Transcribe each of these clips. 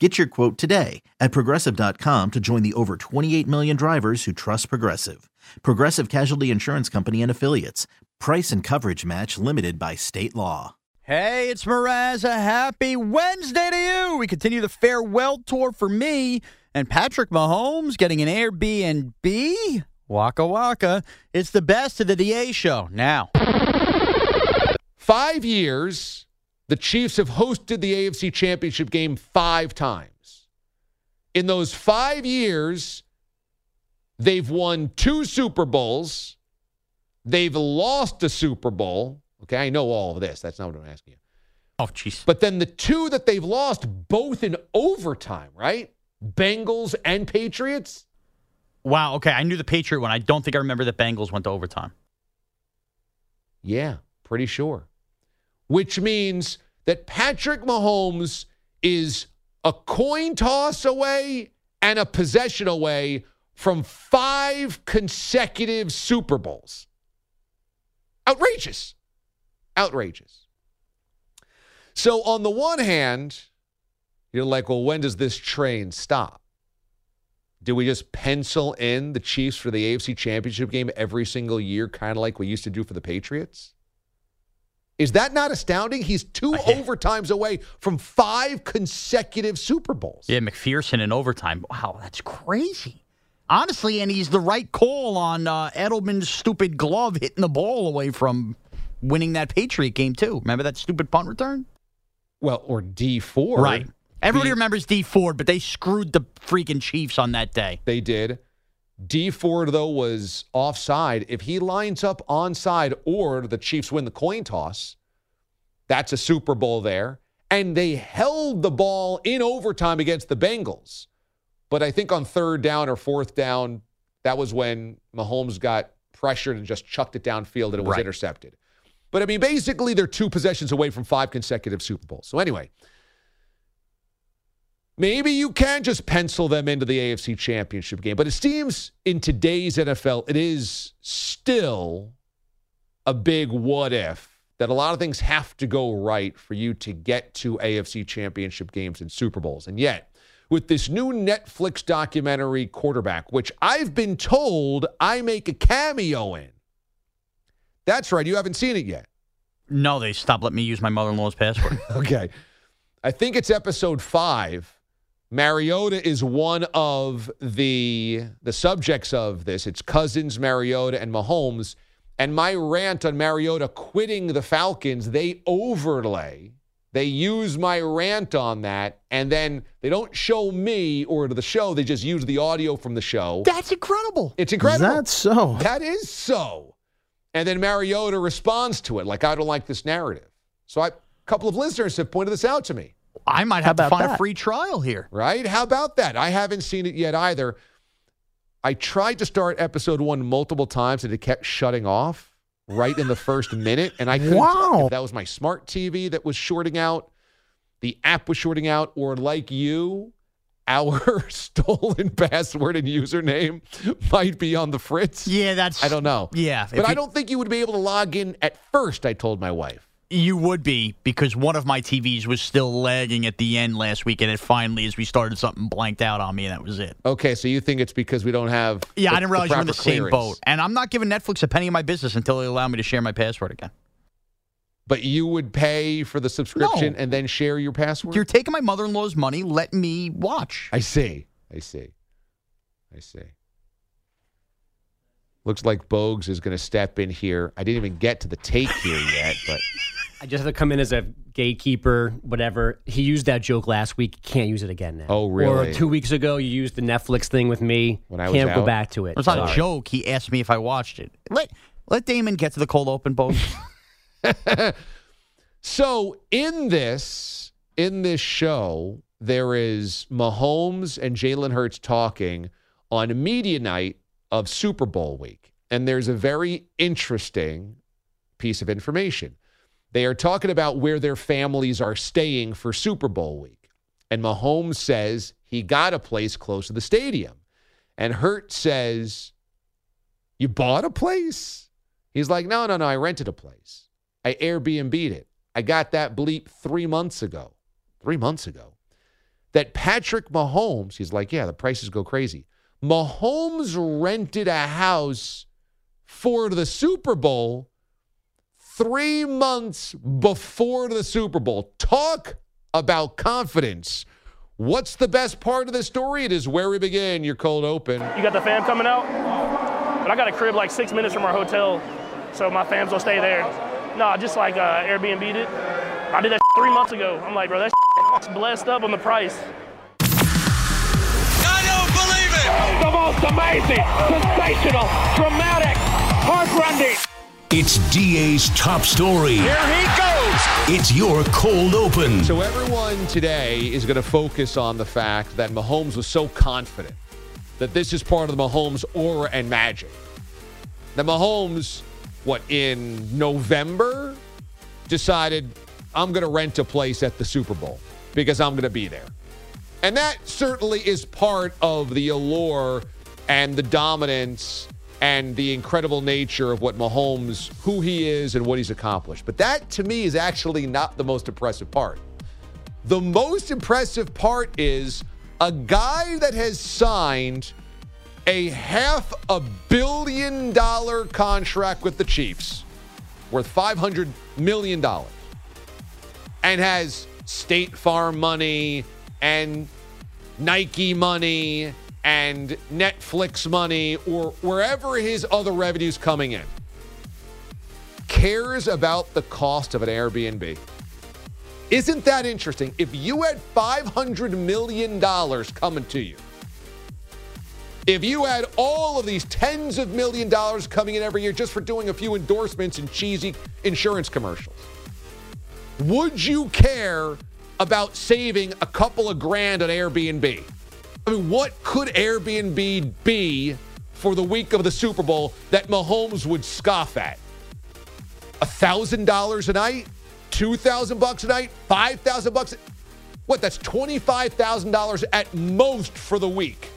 Get your quote today at progressive.com to join the over 28 million drivers who trust Progressive. Progressive Casualty Insurance Company and Affiliates. Price and coverage match limited by state law. Hey, it's Mraz. A happy Wednesday to you. We continue the farewell tour for me and Patrick Mahomes getting an Airbnb. Waka waka. It's the best of the DA show now. Five years the Chiefs have hosted the AFC Championship game five times. In those five years, they've won two Super Bowls. They've lost a Super Bowl. Okay, I know all of this. That's not what I'm asking you. Oh, jeez. But then the two that they've lost, both in overtime, right? Bengals and Patriots. Wow. Okay, I knew the Patriot one. I don't think I remember that Bengals went to overtime. Yeah, pretty sure which means that Patrick Mahomes is a coin toss away and a possession away from five consecutive Super Bowls. Outrageous. Outrageous. So, on the one hand, you're like, well, when does this train stop? Do we just pencil in the Chiefs for the AFC Championship game every single year, kind of like we used to do for the Patriots? Is that not astounding? He's two overtimes away from five consecutive Super Bowls. Yeah, McPherson in overtime. Wow, that's crazy. Honestly, and he's the right call on uh, Edelman's stupid glove hitting the ball away from winning that Patriot game, too. Remember that stupid punt return? Well, or Dee Ford. Right. Everybody remembers Dee Ford, but they screwed the freaking Chiefs on that day. They did. Dee Ford, though, was offside. If he lines up onside or the Chiefs win the coin toss, that's a Super Bowl there. And they held the ball in overtime against the Bengals. But I think on third down or fourth down, that was when Mahomes got pressured and just chucked it downfield and it was right. intercepted. But I mean, basically, they're two possessions away from five consecutive Super Bowls. So anyway, Maybe you can just pencil them into the AFC Championship game. But it seems in today's NFL, it is still a big what if that a lot of things have to go right for you to get to AFC Championship games and Super Bowls. And yet, with this new Netflix documentary, Quarterback, which I've been told I make a cameo in. That's right. You haven't seen it yet. No, they stopped letting me use my mother in law's password. okay. I think it's episode five Mariota is one of the the subjects of this. It's Cousins, Mariota, and Mahomes. And my rant on Mariota quitting the Falcons, they overlay. They use my rant on that, and then they don't show me or the show. They just use the audio from the show. That's incredible. It's incredible. That's so. That is so. And then Mariota responds to it like, I don't like this narrative. So I, a couple of listeners have pointed this out to me. I might have to find that? a free trial here. Right? How about that? I haven't seen it yet either. I tried to start episode one multiple times and it kept shutting off right in the first minute. And I couldn't wow. if that was my smart TV that was shorting out, the app was shorting out, or like you, our stolen password and username might be on the fritz. Yeah, that's. I don't know. Yeah. But I don't think you would be able to log in at first, I told my wife. You would be because one of my TVs was still lagging at the end last week, and it finally, as we started, something blanked out on me, and that was it. Okay, so you think it's because we don't have? Yeah, the, I didn't realize you were in the same boat, and I'm not giving Netflix a penny of my business until they allow me to share my password again. But you would pay for the subscription No. and then share your password? You're taking my mother in law's money. Let me watch. I see. I see. I see. Looks like Bogues is going to step in here. I didn't even get to the take here yet, but I just have to come in as a gatekeeper, whatever. He used that joke last week. Can't use it again now. Oh, really? Or two weeks ago, you used the Netflix thing with me. When I was Can't go out? back to it. It's not Sorry. a joke. He asked me if I watched it. Let let Damon get to the cold open, boat. So in this in this show, there is Mahomes and Jalen Hurts talking on media night of Super Bowl week, and there's a very interesting piece of information. They are talking about where their families are staying for Super Bowl week, and Mahomes says he got a place close to the stadium, and Hurt says, "You bought a place?" He's like, "No, no, no, I rented a place." I Airbnb'd it. I got that bleep three months ago. Three months ago. That Patrick Mahomes, he's like, yeah, the prices go crazy. Mahomes rented a house for the Super Bowl three months before the Super Bowl. Talk about confidence. What's the best part of the story? It is where we begin. Your cold open. You got the fam coming out? But I got a crib like six minutes from our hotel, so my fams will stay there. No, just like uh, Airbnb'd it. I did that three months ago. I'm like, bro, that's blessed up on the price. The most amazing, sensational, dramatic, heartrending. It's DA's top story. Here he goes! It's your cold open. So everyone today is going to focus on the fact that Mahomes was so confident that this is part of the Mahomes aura and magic. That Mahomes, what in November, decided I'm going to rent a place at the Super Bowl because I'm going to be there. And that certainly is part of the allure and the dominance and the incredible nature of what Mahomes, who he is and what he's accomplished. But that to me is actually not the most impressive part. The most impressive part is a guy that has signed a half a billion dollar contract with the Chiefs worth $500 million and has State Farm money and Nike money and Netflix money or wherever his other revenues coming in cares about the cost of an Airbnb. Isn't that interesting? If you had $500 million coming to you, if you had all of these tens of million dollars coming in every year just for doing a few endorsements and cheesy insurance commercials, would you care about saving a couple of grand on Airbnb? I mean, what could Airbnb be for the week of the Super Bowl that Mahomes would scoff at? A thousand dollars a night, two thousand bucks a night, five thousand bucks. What? That's twenty-five thousand dollars at most for the week.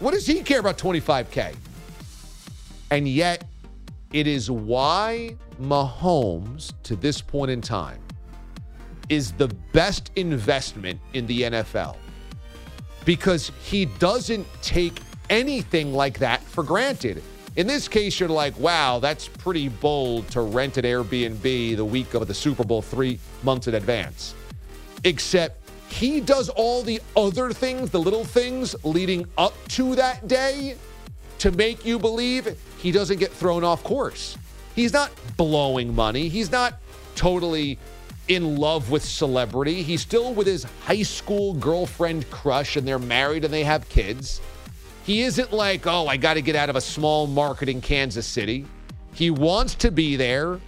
What does he care about 25K? And yet, it is why Mahomes, to this point in time, is the best investment in the NFL. Because he doesn't take anything like that for granted. In this case, you're like, wow, that's pretty bold to rent an Airbnb the week of the Super Bowl three months in advance. Except he does all the other things, the little things leading up to that day to make you believe he doesn't get thrown off course. He's not blowing money. He's not totally in love with celebrity. He's still with his high school girlfriend crush and they're married and they have kids. He isn't like, oh, I got to get out of a small market in Kansas City. He wants to be there.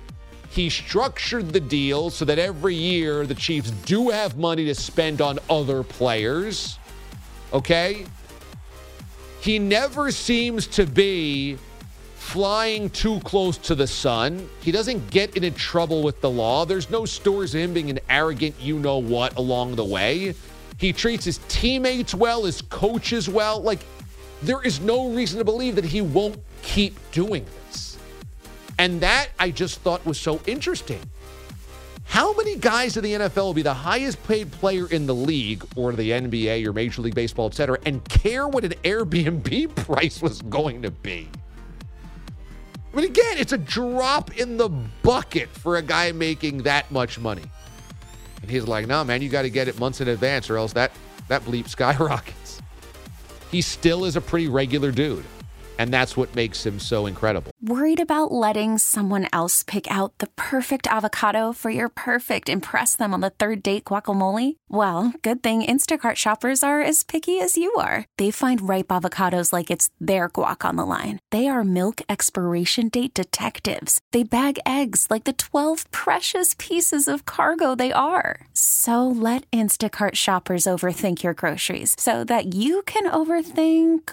He structured the deal so that every year the Chiefs do have money to spend on other players. Okay? He never seems to be flying too close to the sun. He doesn't get into trouble with the law. There's no stories of him being an arrogant you know what along the way. He treats his teammates well, his coaches well. Like, there is no reason to believe that he won't keep doing this. And that I just thought was so interesting. How many guys in the NFL will be the highest paid player in the league or the NBA or Major League Baseball, et cetera, and care what an Airbnb price was going to be? But again, it's a drop in the bucket for a guy making that much money. And he's like, no, man, you got to get it months in advance or else that, that bleep skyrockets. He still is a pretty regular dude. And that's what makes him so incredible. Worried about letting someone else pick out the perfect avocado for your perfect impress them on the third date guacamole? Well, good thing Instacart shoppers are as picky as you are. They find ripe avocados like it's their guac on the line. They are milk expiration date detectives. They bag eggs like the 12 precious pieces of cargo they are. So let Instacart shoppers overthink your groceries so that you can overthink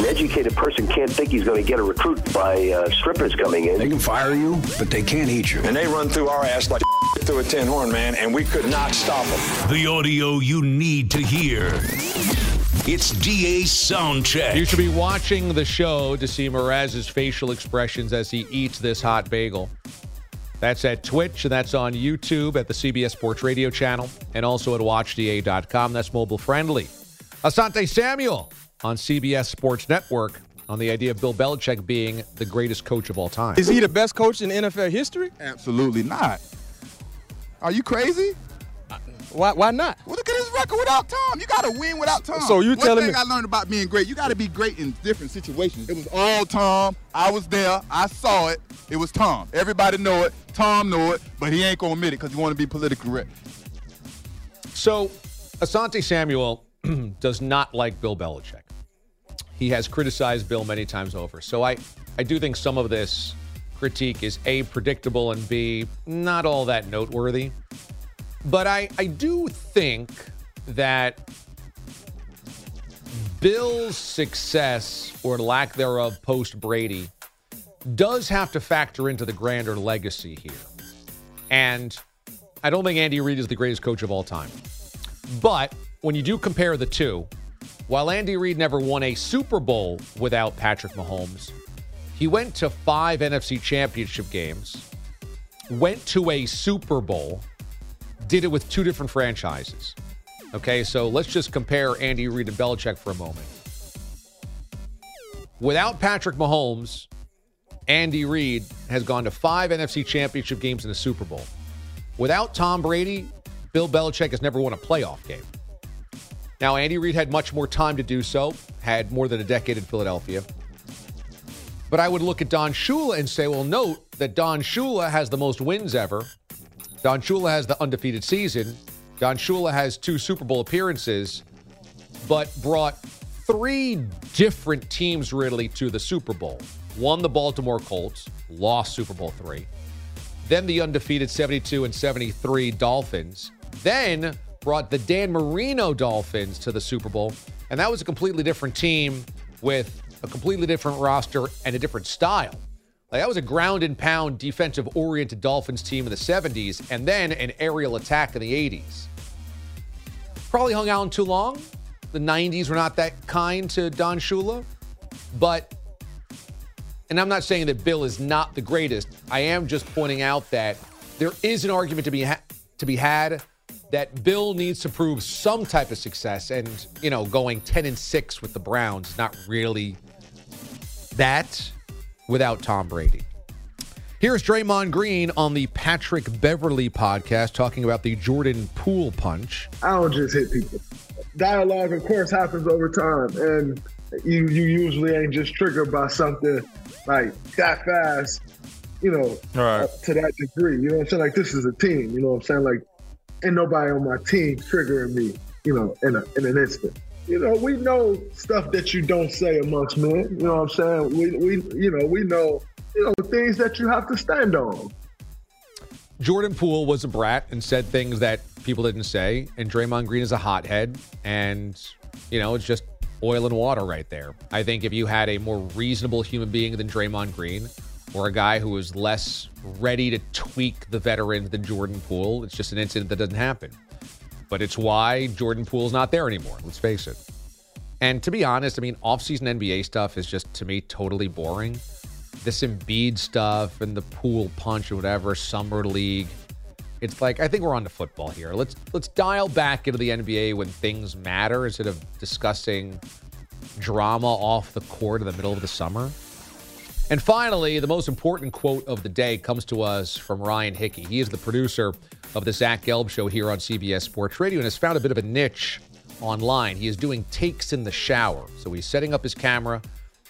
An educated person can't think he's going to get a recruit by uh, strippers coming in. They can fire you, but they can't eat you. And they run through our ass like through a tin horn, man, and we could not stop them. The audio you need to hear. It's DA Soundcheck. You should be watching the show to see Mraz's facial expressions as he eats this hot bagel. That's at Twitch, and that's on YouTube at the CBS Sports Radio channel, and also at WatchDA.com. That's mobile friendly. Asante Samuel on CBS Sports Network on the idea of Bill Belichick being the greatest coach of all time. Is he the best coach in NFL history? Absolutely not. Are you crazy? Why, why not? Well, look at his record without Tom. You got to win without Tom. So you One telling thing me? I learned about being great, you got to be great in different situations. It was all Tom. I was there. I saw it. It was Tom. Everybody know it. Tom know it, but he ain't gonna admit it because he want to be politically correct. So, Asante Samuel does not like Bill Belichick. He has criticized Bill many times over. So I, I do think some of this critique is A, predictable, and B, not all that noteworthy. But I, I do think that Bill's success or lack thereof post Brady does have to factor into the grander legacy here. And I don't think Andy Reid is the greatest coach of all time. But when you do compare the two, while Andy Reid never won a Super Bowl without Patrick Mahomes, he went to five NFC championship games, went to a Super Bowl, did it with two different franchises. Okay, so let's just compare Andy Reid and Belichick for a moment. Without Patrick Mahomes, Andy Reid has gone to five NFC championship games in a Super Bowl. Without Tom Brady, Bill Belichick has never won a playoff game. Now, Andy Reid had much more time to do so, had more than a decade in Philadelphia. But I would look at Don Shula and say, well, note that Don Shula has the most wins ever. Don Shula has the undefeated season. Don Shula has two Super Bowl appearances, but brought three different teams really to the Super Bowl. Won the Baltimore Colts, lost Super Bowl three. Then the undefeated 72 and 73 Dolphins. Then brought the Dan Marino Dolphins to the Super Bowl, and that was a completely different team with a completely different roster and a different style. Like that was a ground and pound defensive oriented Dolphins team in the 70s and then an aerial attack in the 80s. Probably hung out too long. The 90s were not that kind to Don Shula, but and I'm not saying that Bill is not the greatest. I am just pointing out that there is an argument to be ha- to be had that Bill needs to prove some type of success and, you know, going 10 and 6 with the Browns is not really that without Tom Brady. Here's Draymond Green on the Patrick Beverley podcast talking about the Jordan Poole punch. I don't just hit people. Dialogue, of course, happens over time, and you you usually ain't just triggered by something like that fast, you know, right. uh, to that degree. You know what I'm saying? Like this is a team. You know what I'm saying? Like ain't nobody on my team triggering me. You know, in a in an instant. You know, we know stuff that you don't say amongst men. You know what I'm saying? We we you know we know you know things that you have to stand on. Jordan Poole was a brat and said things that people didn't say, and Draymond Green is a hothead, and you know it's just oil and water right there. I think if you had a more reasonable human being than Draymond Green, or a guy who is less ready to tweak the veterans than Jordan Poole, it's just an incident that doesn't happen. But it's why Jordan Poole's not there anymore. Let's face it. And to be honest, I mean, offseason NBA stuff is just to me totally boring. This Embiid stuff and the Poole punch or whatever, summer league. It's like I think we're on to football here. Let's let's dial back into the NBA when things matter instead of discussing drama off the court in the middle of the summer. And finally, the most important quote of the day comes to us from Ryan Hickey. He is the producer of the Zach Gelb Show here on CBS Sports Radio and has found a bit of a niche online. He is doing takes in the shower. So he's setting up his camera,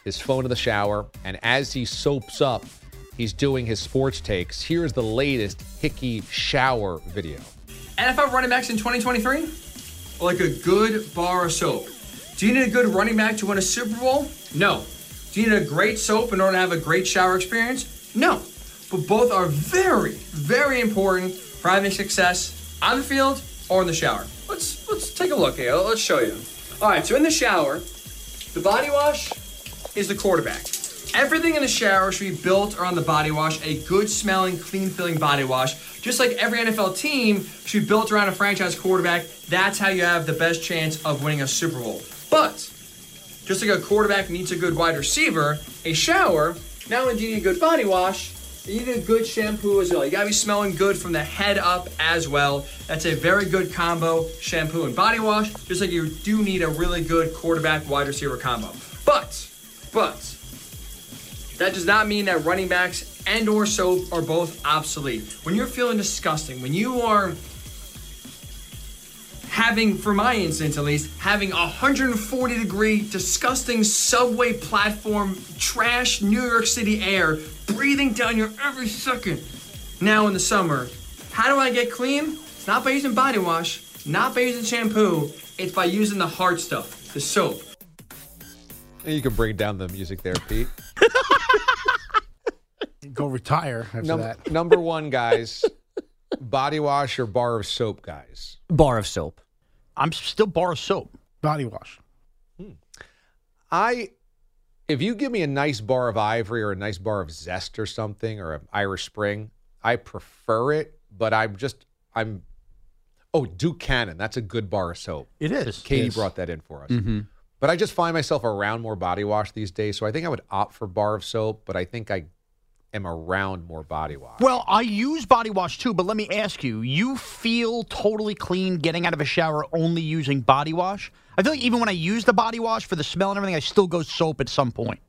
his phone in the shower, and as he soaps up, he's doing his sports takes. Here's the latest Hickey shower video. NFL running backs in 2023? Like a good bar of soap. Do you need a good running back to win a Super Bowl? No. Do you need a great soap in order to have a great shower experience? No. But both are very, very important for having success on the field or in the shower. Let's let's take a look here. Let's show you. All right, so in the shower, the body wash is the quarterback. Everything in the shower should be built around the body wash, a good smelling, clean feeling body wash. Just like every NFL team should be built around a franchise quarterback. That's how you have the best chance of winning a Super Bowl. But just like a quarterback needs a good wide receiver, a shower, not only do you need a good body wash, you need a good shampoo as well. You gotta be smelling good from the head up as well. That's a very good combo, shampoo and body wash, just like you do need a really good quarterback wide receiver combo. But, but, that does not mean that running backs and or soap are both obsolete. When you're feeling disgusting, when you are having, for my instance at least, having a 140 degree disgusting subway platform trash New York City air breathing down your every second. Now in the summer, how do I get clean? It's not by using body wash, not by using shampoo, it's by using the hard stuff, the soap. And you can bring down the music there, Pete. Go retire after Num- that. number one, guys, body wash or bar of soap, guys? Bar of soap. I'm still bar of soap. Body wash. I, if you give me a nice bar of ivory or a nice bar of zest or something or an Irish Spring, I prefer it. But I'm just, I'm. Oh, Duke Cannon. That's a good bar of soap. It is. Katie Yes. brought that in for us. Mhm. But I just find myself around more body wash these days, so I think I would opt for bar of soap. But I think I am around more body wash. Well, I use body wash too, but let me ask you: You feel totally clean getting out of a shower only using body wash? I feel like even when I use the body wash for the smell and everything, I still go soap at some point.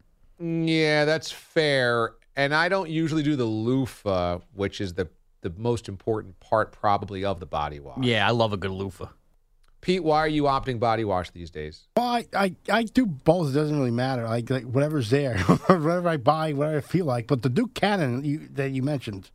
Mm, yeah, that's fair. And I don't usually do the loofah, which is the the most important part probably of the body wash. Yeah, I love a good loofah. Pete, why are you opting body wash these days? Well, I, I, I do both. It doesn't really matter. Like, like whatever's there, whatever I buy, whatever I feel like. But the Duke Cannon you, that you mentioned,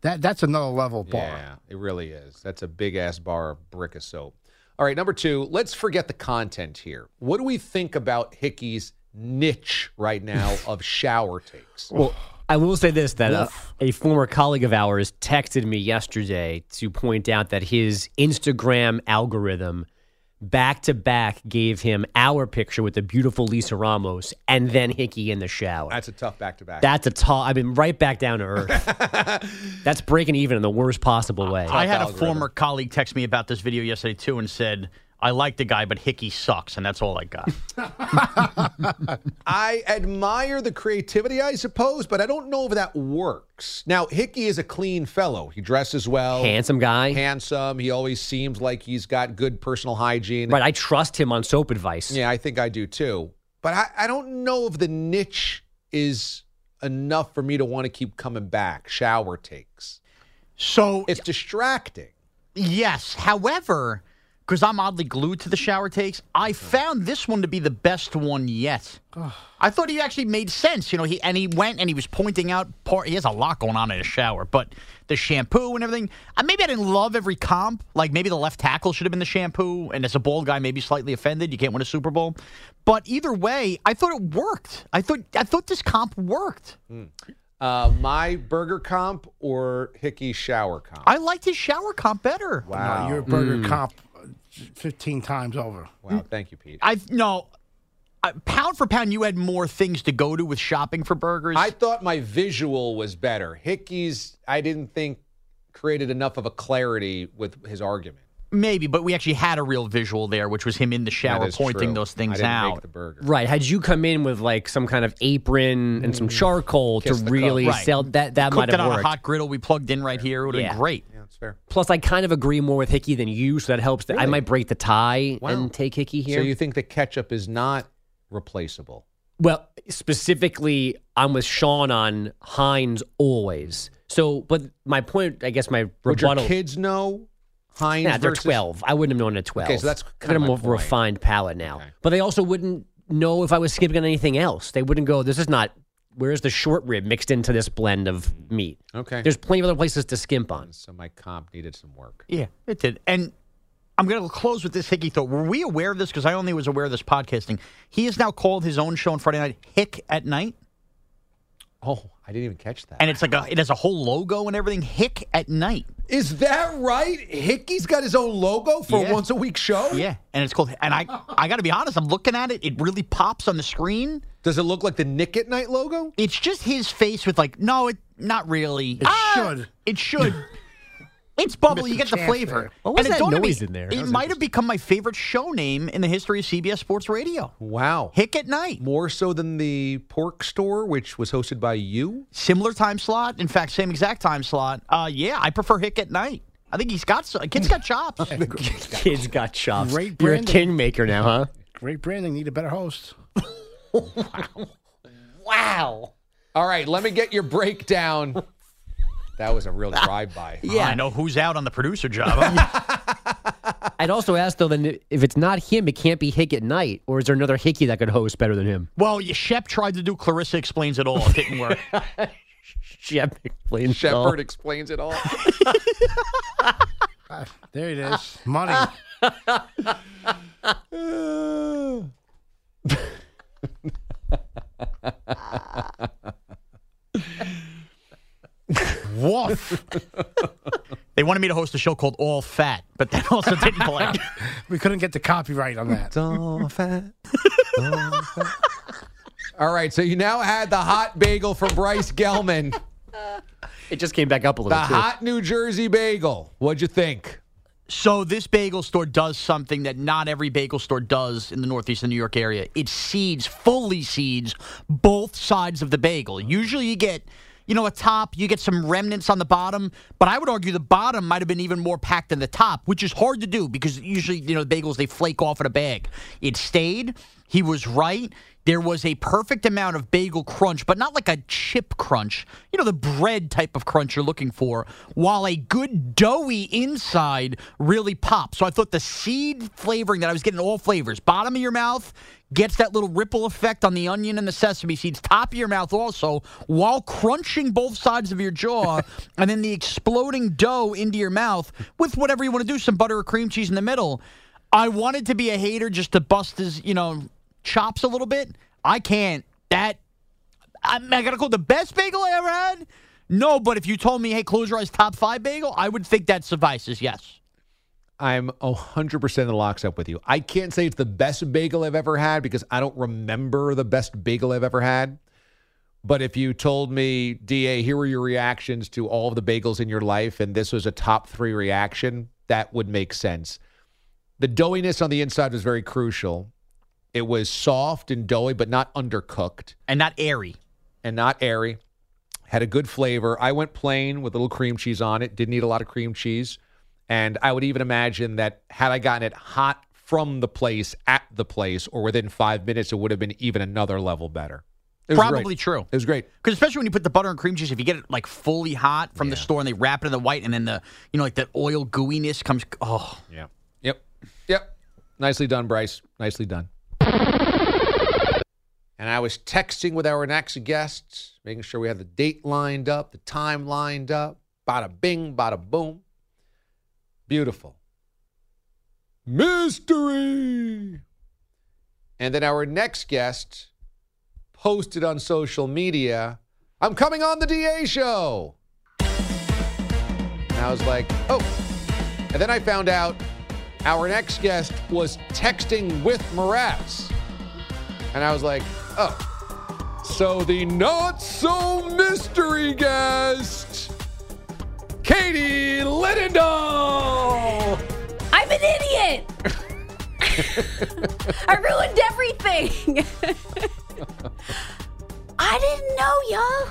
that that's another level bar. Yeah, it really is. That's a big ass bar of brick of soap. All right, number two, let's forget the content here. What do we think about Hickey's niche right now of shower takes? Well, I will say this that uh, a former colleague of ours texted me yesterday to point out that his Instagram algorithm back to back gave him our picture with the beautiful Lisa Ramos and then Hickey in the shower. That's a tough back to back. That's a tall. I've been right back down to earth. That's breaking even in the worst possible way. I had a former colleague text me about this video yesterday too and said, I like the guy, but Hickey sucks, and that's all I got. I admire the creativity, I suppose, but I don't know if that works. Now, Hickey is a clean fellow. He dresses well. Handsome guy. Handsome. He always seems like he's got good personal hygiene. Right. I trust him on soap advice. Yeah, I think I do too. But I, I don't know if the niche is enough for me to want to keep coming back. Shower takes. So it's distracting. Yes. However, because I'm oddly glued to the shower takes, I found this one to be the best one yet. I thought he actually made sense, you know. He and he went and he was pointing out part. He has a lot going on in his shower, but the shampoo and everything. Uh, maybe I didn't love every comp. Like maybe the left tackle should have been the shampoo, and as a bald guy, maybe slightly offended. You can't win a Super Bowl, but either way, I thought it worked. I thought I thought this comp worked. Uh, my burger comp or Hickey's shower comp? I liked his shower comp better. Wow. No, your burger Mm. comp 15 times over. Wow, thank you, Pete. I no. Uh, pound for pound, you had more things to go to with shopping for burgers. I thought my visual was better. Hickey's, I didn't think created enough of a clarity with his argument. Maybe, but we actually had a real visual there, which was him in the shower pointing true. those I things didn't out. make the burger. Right. Had you come in with like some kind of apron and some charcoal Kiss to really Right. sell that, that might Cooked it on worked. a hot griddle we plugged in right here. It would have Yeah. been great. That's fair. Plus, I kind of agree more with Hickey than you, so that helps. That I might break the tie Wow. and take Hickey here. So you think the ketchup is not replaceable? Well, specifically, I'm with Sean on Heinz always. So, but my point, I guess, my Would your rebuttal. kids know Heinz yeah, they're versus- 12. I wouldn't have known at 12. Okay, so that's kind of a more point. refined palate now. But they also wouldn't know if I was skipping on anything else. They wouldn't go, this is not, where's the short rib mixed into this blend of meat? Okay. There's plenty of other places to skimp on. So my comp needed some work. Yeah, it did. And I'm going to close with this Hickey thought. Were we aware of this? Because I only was aware of this podcasting. He has now called his own show on Friday night Hick at Night. Oh, I didn't even catch that. And it's like a, it has a whole logo and everything. Hick at Night. Is that right? Hickey's got his own logo for Yeah. a once a week show? Yeah, and it's called. And I, I got to be honest. I'm looking at it. It really pops on the screen. Does it look like the Nick at Night logo? It's just his face with like, no, it not really. It Ah, should. It should. It's bubbly. You get the the flavor. there. What was And it that dawned on me, noise in there? That It might have become my favorite show name in the history of CBS Sports Radio. Wow. Hick at Night. More so than the pork store, which was hosted by you? Similar time slot. In fact, same exact time slot. Uh, yeah, I prefer Hick at Night. I think he's got some, kid's got chops. Kids got chops. Great You're a kingmaker now, huh? Great branding. Need a better host. Wow. Wow. All right, let me get your breakdown. That was a real drive-by. yeah, I know who's out on the producer job. I'd also ask though, then if it's not him, it can't be Hick at night, or is there another Hickey that could host better than him? well, yeah, Shep tried to do Clarissa explains it all. It didn't work. Shep explains it all. Shepard explains it all. Ah, there it is. Money. Woof. they wanted me to host a show called All Fat, but that also didn't play. we couldn't get the copyright on that. all fat. all fat. All right, so you now had the hot bagel from Bryce Gelman, It just came back up a the little too. hot New Jersey bagel. What'd you think? So this bagel store does something that not every bagel store does in the Northeast and New York area. It seeds, fully seeds both sides of the bagel. Usually you get, you know, a top, you get some remnants on the bottom, but I would argue the bottom might have been even more packed than the top, which is hard to do because usually, you know, the bagels they flake off in a bag. It stayed. He was right. There was a perfect amount of bagel crunch, but not like a chip crunch. You know, the bread type of crunch you're looking for, while a good doughy inside really pops. So I thought the seed flavoring that I was getting all flavors, bottom of your mouth gets that little ripple effect on the onion and the sesame seeds, top of your mouth also, while crunching both sides of your jaw, and then the exploding dough into your mouth with whatever you want to do, some butter or cream cheese in the middle. I wanted to be a hater just to bust his, you know, chops a little bit. I can't. That I, gotta call the best bagel I ever had. No, but if you told me, hey, close your eyes, top five bagel, I would think that suffices. Yes. I'm 100% in lockstep with you. I can't say it's the best bagel I've ever had because I don't remember the best bagel I've ever had. But if you told me, DA, here were your reactions to all of the bagels in your life, and this was a top three reaction, that would make sense. The doughiness on the inside was very crucial. It was soft and doughy, but not undercooked. And not airy. And not airy. Had a good flavor. I went plain with a little cream cheese on it. Didn't eat a lot of cream cheese. And I would even imagine that had I gotten it hot from the place at the place or within five minutes, it would have been even another level better. It was Probably great. true. It was great. Because especially when you put the butter and cream cheese, if you get it like fully hot from the store and they wrap it in the white, and then the you know like the oil gooiness comes. Oh, Yeah. Yep. Yep. Nicely done, Bryce. Nicely done. And I was texting with our next guests, making sure we had the date lined up, the time lined up. Bada bing, bada boom. Beautiful. Mystery. And then our next guest posted on social media, I'm coming on the DA show. And I was like, oh. And then I found out our next guest was texting with Mraz. And I was like, oh. So the not so mystery guest, Katie Linendoll. I'm an idiot. I ruined everything. I didn't know, y'all.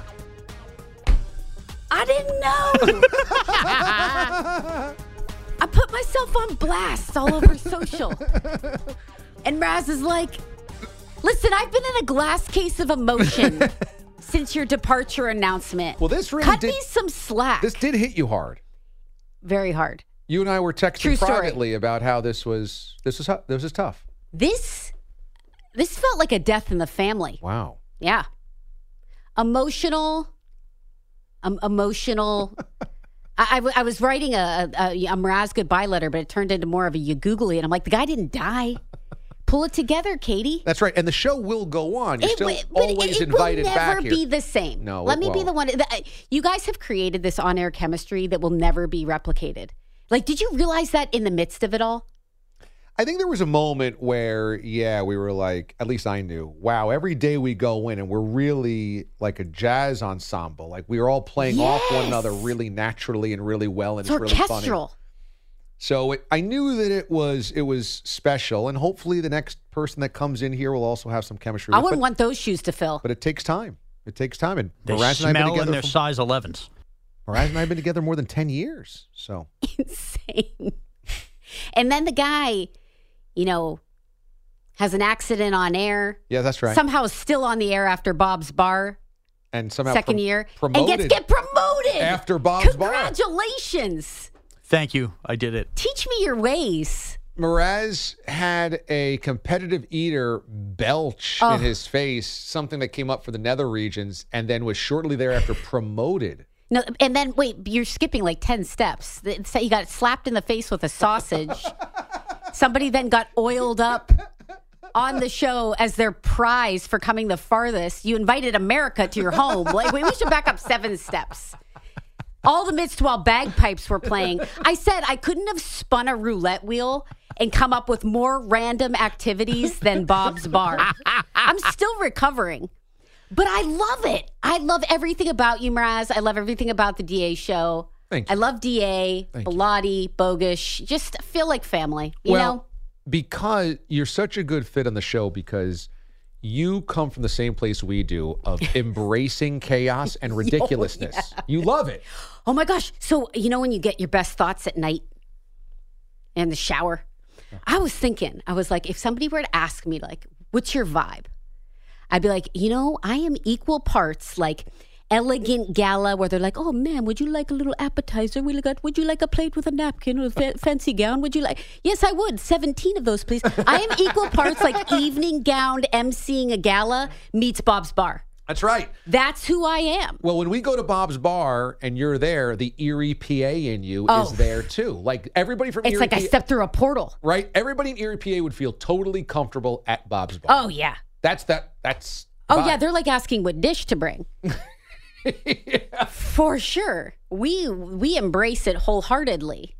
I didn't know. I put myself on blast all over social. And Raz is like, listen, I've been in a glass case of emotion since your departure announcement. Well, this really Cut did, me some slack. This did hit you hard. Very hard. You and I were texting True story. privately about how this was this was this was tough. This this felt like a death in the family. Wow. Yeah. Emotional. Um, emotional. I, I, w- I was writing a, a, a Mraz goodbye letter, but it turned into more of a you googly, and I'm like, the guy didn't die. Pull it together, Katie. That's right. And the show will go on. You're It still but always it, it invited will back never here. be the same. No, let it me be won't. the one. The, uh, you guys have created this on-air chemistry that will never be replicated. Like, did you realize that in the midst of it all? I think there was a moment where, yeah, we were like, at least I knew, wow, every day we go in and we're really like a jazz ensemble. Like we are all playing off one another really naturally and really well. And It's it's, really funny. orchestral. So it, I knew that it was it was special, and hopefully the next person that comes in here will also have some chemistry. I with, wouldn't but, want those shoes to fill. but it takes time. It takes time, and they Mraz and I have been smell in together. their for- size 11s. Mraz and I have been together more than ten years. So insane. and then the guy, you know, has an accident on air. yeah, that's right. Somehow is still on the air after Bob's Bar, and somehow second prom- year, promoted and gets get promoted after Bob's Bar. Congratulations! Thank you. I did it. Teach me your ways. Mraz had a competitive eater belch Oh. in his face, something that came up for the nether regions, and then was shortly thereafter promoted. No, and then wait, you're skipping like ten steps. It's- He got slapped in the face with a sausage. Somebody then got oiled up on the show as their prize for coming the farthest. You invited America to your home. Like we should back up seven steps. All the midst while bagpipes were playing. I said I couldn't have spun a roulette wheel and come up with more random activities than Bob's Bar. I'm still recovering. But I love it. I love everything about you, Mraz. I love everything about the DA show. Thank I love DA, Thank you. Bilotti, Bogish. Just feel like family. You well, know? because you're such a good fit on the show because you come from the same place we do of embracing chaos and ridiculousness. You love it. Oh my gosh. So, you know, when you get your best thoughts at night in the shower, I was thinking, I was like, if somebody were to ask me, like, what's your vibe? I'd be like, you know, I am equal parts like elegant gala where they're like, oh man, would you like a little appetizer? We got, would you like a plate with a napkin or a fa- fancy gown? Would you like? Yes, I would. 17 of those, please. I am equal parts like evening gowned emceeing a gala meets Bob's Bar. That's right. That's who I am. Well, when we go to Bob's Bar and you're there, the Erie PA in you Oh. is there too. Like everybody from It's Erie like I PA stepped through a portal. right? Everybody in Erie PA would feel totally comfortable at Bob's Bar. Oh, yeah. That's that. That's Oh yeah, they're like asking what dish to bring. For sure. We we embrace it wholeheartedly.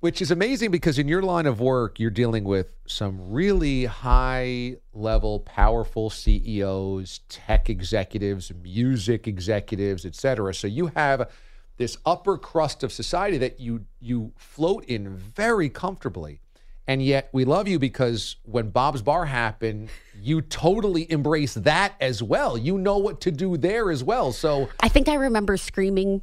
Which is amazing because in your line of work, you're dealing with some really high level, powerful CEOs, tech executives, music executives, et cetera. So you have this upper crust of society that you you float in very comfortably. And yet we love you because when Bob's Bar happened, you totally embrace that as well. You know what to do there as well. So I think I remember screaming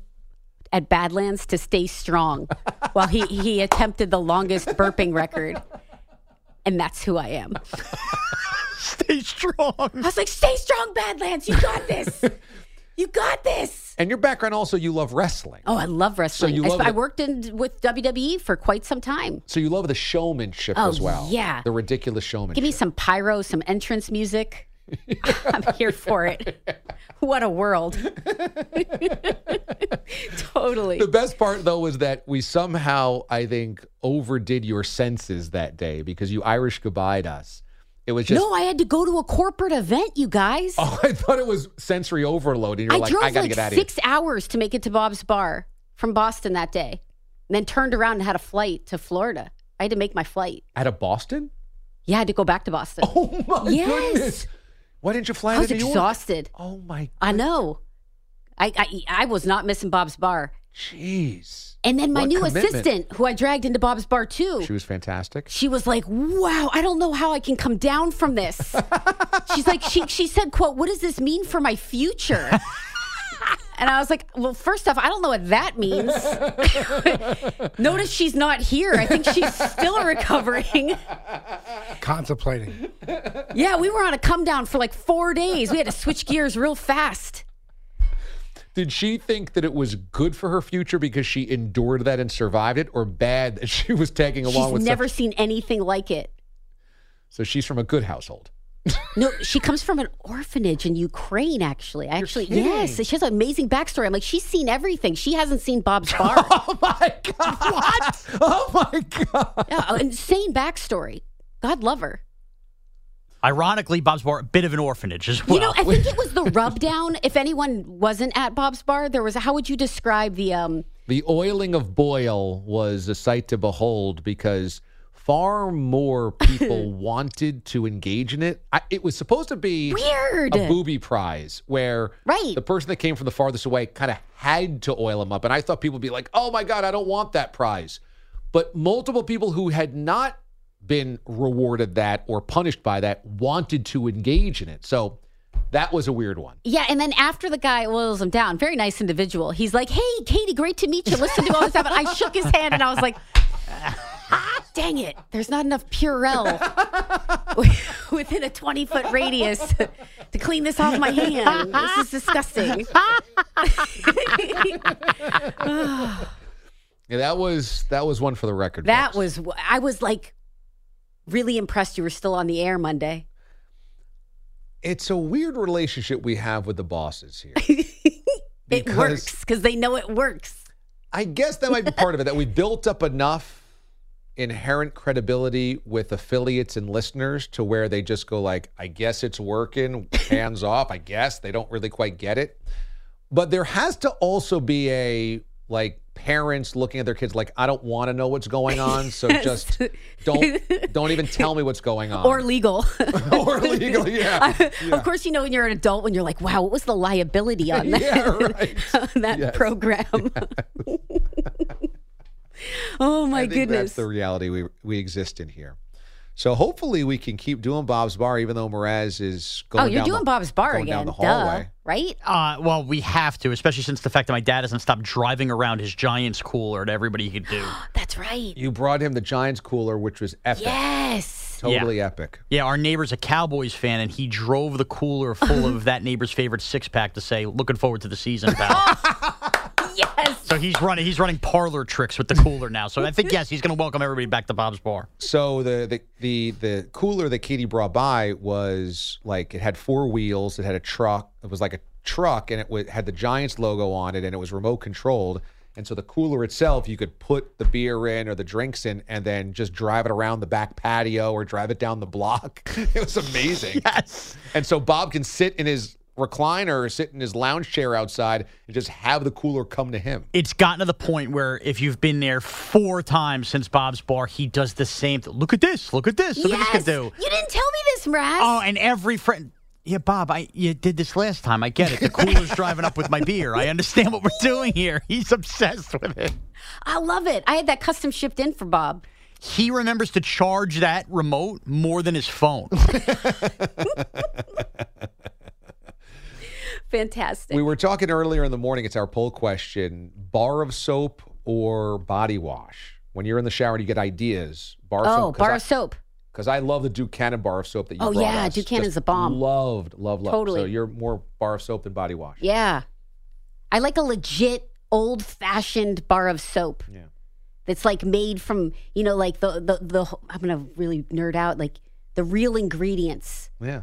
at Badlands to stay strong while he, he attempted the longest burping record. And that's who I am. Stay strong. I was like, stay strong, Badlands. You got this. You got this. and your background also you love wrestling. Oh, I love wrestling. So you I, love I the- worked in with WWE for quite some time. So you love the showmanship Oh, as well. yeah. The ridiculous showmanship. Give me some pyro, some entrance music. I'm here for it. What a world. totally. The best part, though, was that we somehow, I think, overdid your senses that day because you Irish goodbye'd us. It was just. no, I had to go to a corporate event, you guys. Oh, I thought it was sensory overload, and you're I like, drove I gotta like get out of here. six hours to make it to Bob's Bar from Boston that day, and then turned around and had a flight to Florida. I had to make my flight. Out of Boston? Yeah, I had to go back to Boston. Oh my Yes. goodness! Why didn't you fly I was to New York? exhausted. Oh my! God. I know. I, I I was not missing Bob's Bar. Jeez. And then my What new commitment. assistant, who I dragged into Bob's Bar too, She was fantastic. she was like, "Wow, I don't know how I can come down from this." She's like, she she said, "quote What does this mean for my future?" And I was like, "Well, first off, I don't know what that means." Notice she's not here. I think she's still recovering. Contemplating. Yeah, we were on a come down for like four days. We had to switch gears real fast. Did she think that it was good for her future because she endured that and survived it, or bad that she was tagging along She's with? never such- seen anything like it. So she's from a good household. No, she comes from an orphanage in Ukraine. Actually, actually, yes, she has an amazing backstory. I'm like, she's seen everything. She hasn't seen Bob's Bar. Oh my god! What? Oh my god! yeah, insane backstory. God love her. Ironically, Bob's Bar, a bit of an orphanage as well. You know, I think it was the rub down. If anyone wasn't at Bob's Bar, there was. A, how would you describe the? um The oiling of Boyle was a sight to behold because far more people wanted to engage in it. I, it was supposed to be Weird. a booby prize where Right. the person that came from the farthest away kind of had to oil him up. And I thought people would be like, oh my God, I don't want that prize. But multiple people who had not been rewarded that or punished by that wanted to engage in it. So that was a weird one. Yeah, and then after the guy oils him down, very nice individual. He's like, "Hey, Katie, great to meet you. Listen to all this stuff." And I shook his hand, and I was like, ah, "Dang it, there's not enough Purell within a 20 foot radius to clean this off my hand. This is disgusting." Yeah, that was that was one for the record. that books. was. I was like really impressed. You were still on the air Monday. it's a weird relationship we have with the bosses here. It works because they know it works. I guess that might be part of it that we built up enough inherent credibility with affiliates and listeners to where they just go like, I guess it's working, hands off. I guess they don't really quite get it. But there has to also be a like parents looking at their kids like, I don't want to know what's going on, so just don't don't even tell me what's going on. Or legal. or legal, yeah. yeah. Of course, you know when you're an adult when you're like, "Wow, what was the liability on that Yeah, right. on that Yes. program?" oh my I goodness! That's the reality we we exist in here. So hopefully we can keep doing Bob's Bar, even though Mraz is going. oh, you're down doing the, Bob's Bar going again, down the duh, right? Uh, well, we have to, especially since the fact that my dad hasn't stopped driving around his Giants cooler to everybody he could do. That's right. You brought him the Giants cooler, which was epic, Yes. totally epic. Yeah, our neighbor's a Cowboys fan, and he drove the cooler full of that neighbor's favorite six pack to say, "Looking forward to the season, pal." Yes. so he's running he's running parlor tricks with the cooler now. So I think yes, he's going to welcome everybody back to Bob's Bar. So the, the the the cooler that Katie brought by was like it had four wheels, it had a truck, it was like a truck, and it wa- had the Giants logo on it, and it was remote controlled. And so the cooler itself, you could put the beer in or the drinks in and then just drive it around the back patio or drive it down the block. it was amazing. Yes. And so Bob can sit in his recliner or sit in his lounge chair outside and just have the cooler come to him. It's gotten to the point where if you've been there four times since Bob's Bar, he does the same thing. Look at this. Look at this. Look yes. at this can do. You didn't tell me this, Mraz. Oh, and every friend. Yeah, Bob, I you did this last time. I get it. The cooler's driving up with my beer. I understand what we're doing here. He's obsessed with it. I love it. I had that custom shipped in for Bob. He remembers to charge that remote more than his phone. Fantastic. We were talking earlier in the morning. It's our poll question: bar of soap or body wash? When you're in the shower and you get ideas, bar oh, soap. bar I- of soap. Because I love the Ducannon bar of soap that you Oh, yeah, us. Just a bomb. Loved, loved, loved. Totally. So you're more bar of soap than body wash. Yeah. I like a legit old fashioned bar of soap. Yeah. That's like made from, you know, like the, the, the, I'm going to really nerd out, like the real ingredients. Yeah.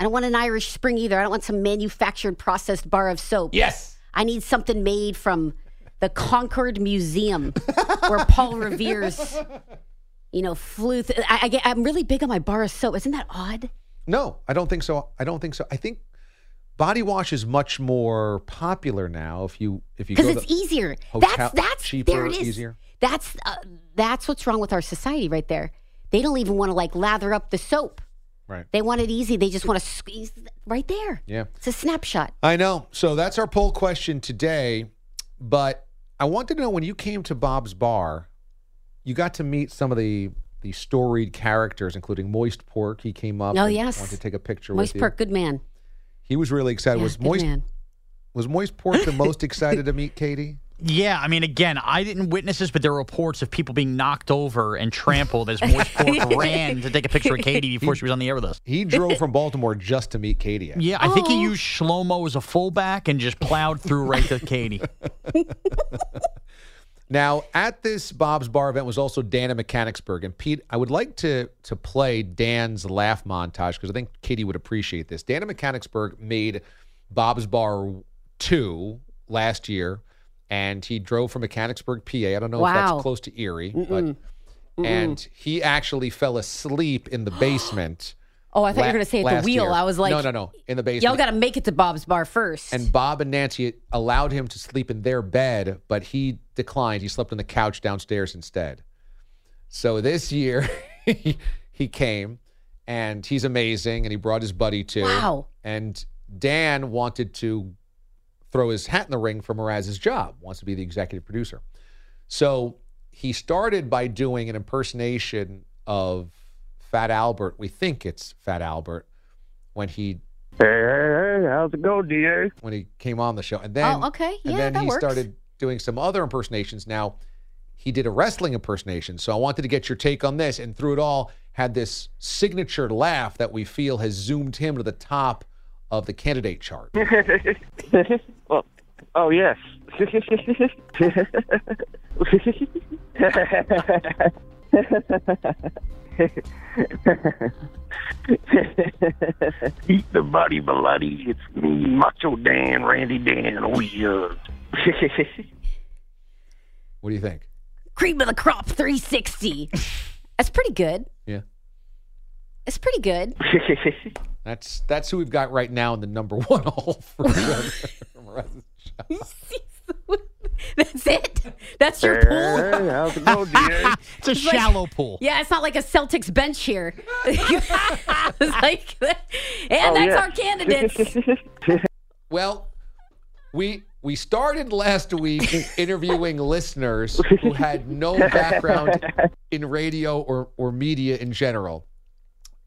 I don't want an Irish Spring either. I don't want some manufactured processed bar of soap. Yes. I need something made from the Concord Museum where Paul Revere's, you know, flew. Th- I, I get, I'm really big on my bar of soap. Isn't that odd? No, I don't think so. I don't think so. I think body wash is much more popular now. If you if you Because it's easier. hotel- that's that's cheaper, there it is. easier. That's uh, that's what's wrong with our society right there. They don't even want to like lather up the soap. Right. They want it easy. They just want to squeeze right there. Yeah. It's a snapshot. I know. So that's our poll question today. But I wanted to know when you came to Bob's Bar, you got to meet some of the the storied characters, including Moist Pork. He came up. Oh, and yes. wanted to take a picture Moist. Perk, good man. He was really excited. Yeah, was Moist man. was Moist Pork the most excited to meet Katie? Yeah, I mean, again, I didn't witness this, but there were reports of people being knocked over and trampled as Moist Pork ran to take a picture of Katie before she was on the air with us. He drove from Baltimore just to meet Katie. Yeah, I think he oh. used Shlomo as a fullback and just plowed through right to Katie. Now, at this Bob's Bar event was also Dan in Mechanicsburg. And Pete, I would like to to play Dan's laugh montage because I think Katie would appreciate this. Dan in Mechanicsburg made Bob's Bar 2 last year, and he drove from Mechanicsburg, PA. I don't know if that's close to Erie, Mm-mm. but Mm-mm. and he actually fell asleep in the basement. Oh, I thought you were going to say at the wheel. year. I was like, no, no, no, in the basement. Y'all got to make it to Bob's Bar first. And Bob and Nancy allowed him to sleep in their bed, but he declined. He slept on the couch downstairs instead. So this year, he, he came and he's amazing and he brought his buddy too. Wow. And Dan wanted to throw his hat in the ring for Mraz's job, wants to be the executive producer. So he started by doing an impersonation of Fat Albert. We think it's Fat Albert when he Hey, hey, hey, how's it going, DA? when he came on the show. And then Oh, okay. Yeah, and then that he works. started doing some other impersonations. Now, he did a wrestling impersonation. So I wanted to get your take on this and through it all had this signature laugh that we feel has zoomed him to the top of the candidate chart. well, oh yes. Eat the body bloody. It's me, Macho Dan, Randy Dan. Oh yeah. What do you think? Cream of the crop 360. That's pretty good. Yeah. It's pretty good. That's that's who we've got right now in the number one hole for That's it. That's your Hey, pool. how's it going, DA? It's a It's like- shallow pool. Yeah, it's not like a Celtics bench here. it's like, and Oh, that's yeah. our candidates. Well, we we started last week interviewing listeners who had no background in radio or, or media in general.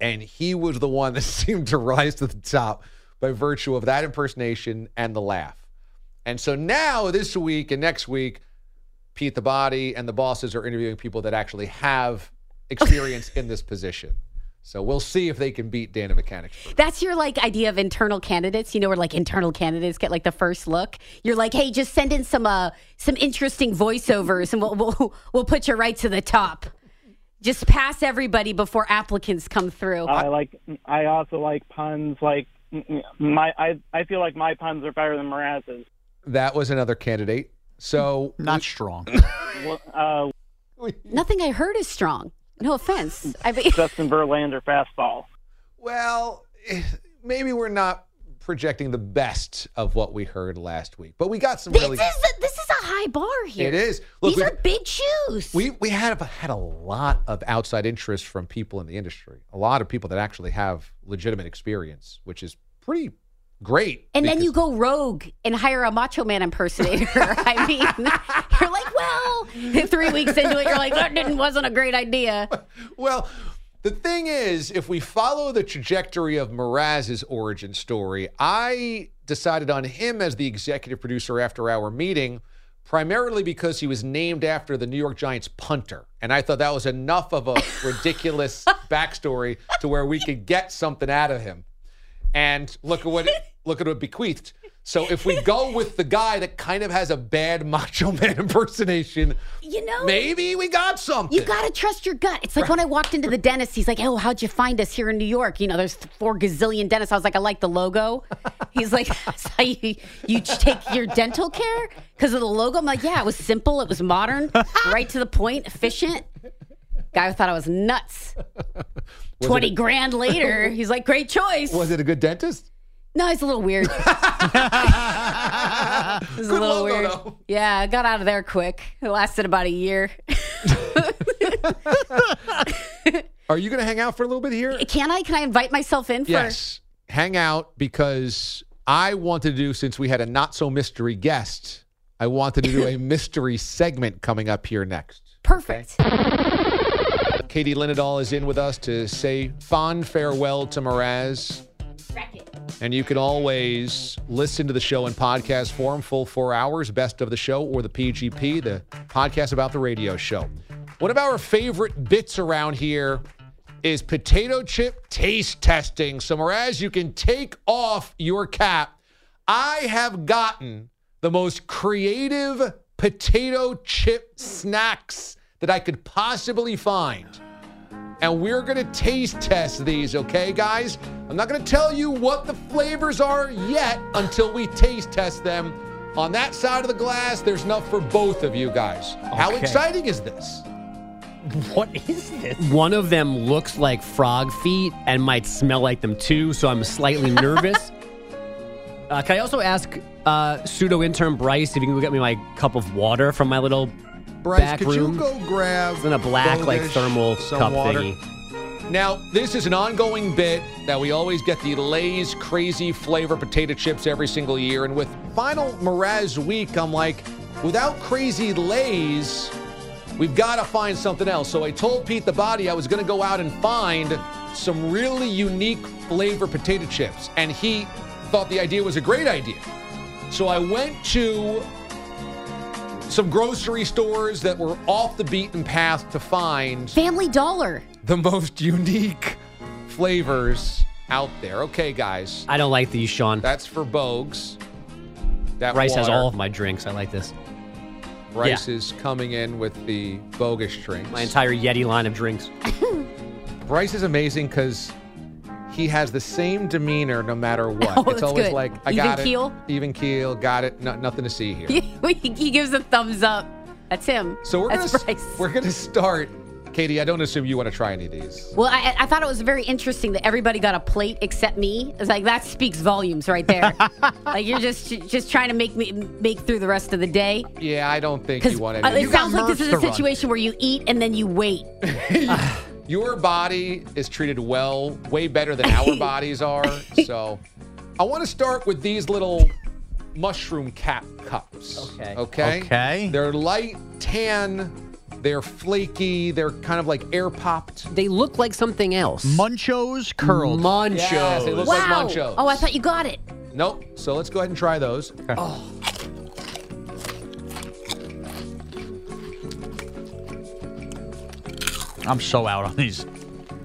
And he was the one that seemed to rise to the top by virtue of that impersonation and the laugh. And so now, this week and next week, Pete the Body and the bosses are interviewing people that actually have experience in this position. So we'll see if they can beat Dana Mechanics. That's your like idea of internal candidates. You know where like internal candidates get like the first look. You're like, hey, just send in some uh some interesting voiceovers, and we'll we'll, we'll put you right to the top. Just pass everybody before applicants come through. I like. I also like puns. Like my, I I feel like my puns are better than Mraz's. That was another candidate. So Not strong. Well, uh, Nothing I heard is strong. No offense. I mean, Justin Verlander fastball. Well, maybe we're not projecting the best of what we heard last week, but we got some this really. is a, this is a high bar here. It is. Look, These are big shoes. We we had had a lot of outside interest from people in the industry. A lot of people that actually have legitimate experience, which is pretty great. and then you go rogue and hire a Macho Man impersonator. I mean, you're like, well, three weeks into it, you're like, that didn't wasn't a great idea. Well, the thing is, if we follow the trajectory of Mraz's origin story, I decided on him as the executive producer after our meeting, primarily because he was named after the New York Giants punter. And I thought that was enough of a ridiculous backstory to where we could get something out of him. And look at what look at what bequeathed. So if we go with the guy that kind of has a bad Macho Man impersonation, You know, maybe we got something. You got to trust your gut. It's like when I walked into the dentist, he's like, Oh, how'd you find us here in New York? You know, there's four gazillion dentists. I was like, I like the logo. He's like, That's how you, you take your dental care? Because of the logo? I'm like, Yeah, it was simple. It was modern, right to the point, efficient. Guy thought I was nuts. Was 20 a- grand later, he's like, Great choice. Was it a good dentist? No, he's a little weird. He's a Good little logo, weird. though. Yeah, I got out of there quick. It lasted about a year. Are you going to hang out for a little bit here? Can I? Can I invite myself in for? Yes. Hang out because I wanted to do, since we had a not so mystery guest, I wanted to do a mystery segment coming up here next. Perfect. Katie Linendoll is in with us to say fond farewell to Mraz. And you can always listen to the show in podcast form, full four hours, best of the show, or the PGP, the podcast about the radio show. One of our favorite bits around here is potato chip taste testing. So, Mraz, you can take off your cap. I have gotten the most creative potato chip snacks that I could possibly find and we're going to taste test these, okay, guys? I'm not going to tell you what the flavors are yet until we taste test them. On that side of the glass, there's enough for both of you guys. How exciting is this? What is this? One of them looks like frog feet and might smell like them too, so I'm slightly nervous. uh, can I also ask uh, pseudo intern Bryce if you can go get me my cup of water from my little Bryce, back could room? you go grab It's in a black, like thermal cup water? thingy. Now, this is an ongoing bit that we always get the Lay's crazy flavor potato chips every single year. And with final Mraz week, I'm like, without crazy Lay's, we've got to find something else. So I told Pete the Body I was going to go out and find some really unique flavor potato chips. And he thought the idea was a great idea. So I went to some grocery stores that were off the beaten path to find Family Dollar. the most unique flavors out there. Okay, guys. I don't like these, Sean. That's for Bogues. That Bryce has all of my drinks. I like this. Bryce is coming in with the bogus drinks. My entire Yeti line of drinks. Bryce is amazing because he has the same demeanor no matter what. Oh, it's always good. like, I Even got it. keel? Even keel. Got it. No, nothing to see here. he gives a thumbs up. That's him. So we're That's gonna Bryce. we're gonna start. Katie, I don't assume you want to try any of these. Well, I, I thought it was very interesting that everybody got a plate except me. It's like that speaks volumes right there. like you're just just trying to make me make through the rest of the day. Yeah, I don't think you want uh, any. it sounds like this is a situation where you eat and then you wait. Your body is treated well, way better than our bodies are. So I want to start with these little mushroom cap cups. Okay. Okay. Okay. They're light tan, they're flaky, they're kind of like air popped. They look like something else. Munchos curled. Munchos. Yes, they look like wow. munchos. Oh, I thought you got it. Nope. So let's go ahead and try those. Oh. I'm so out on these.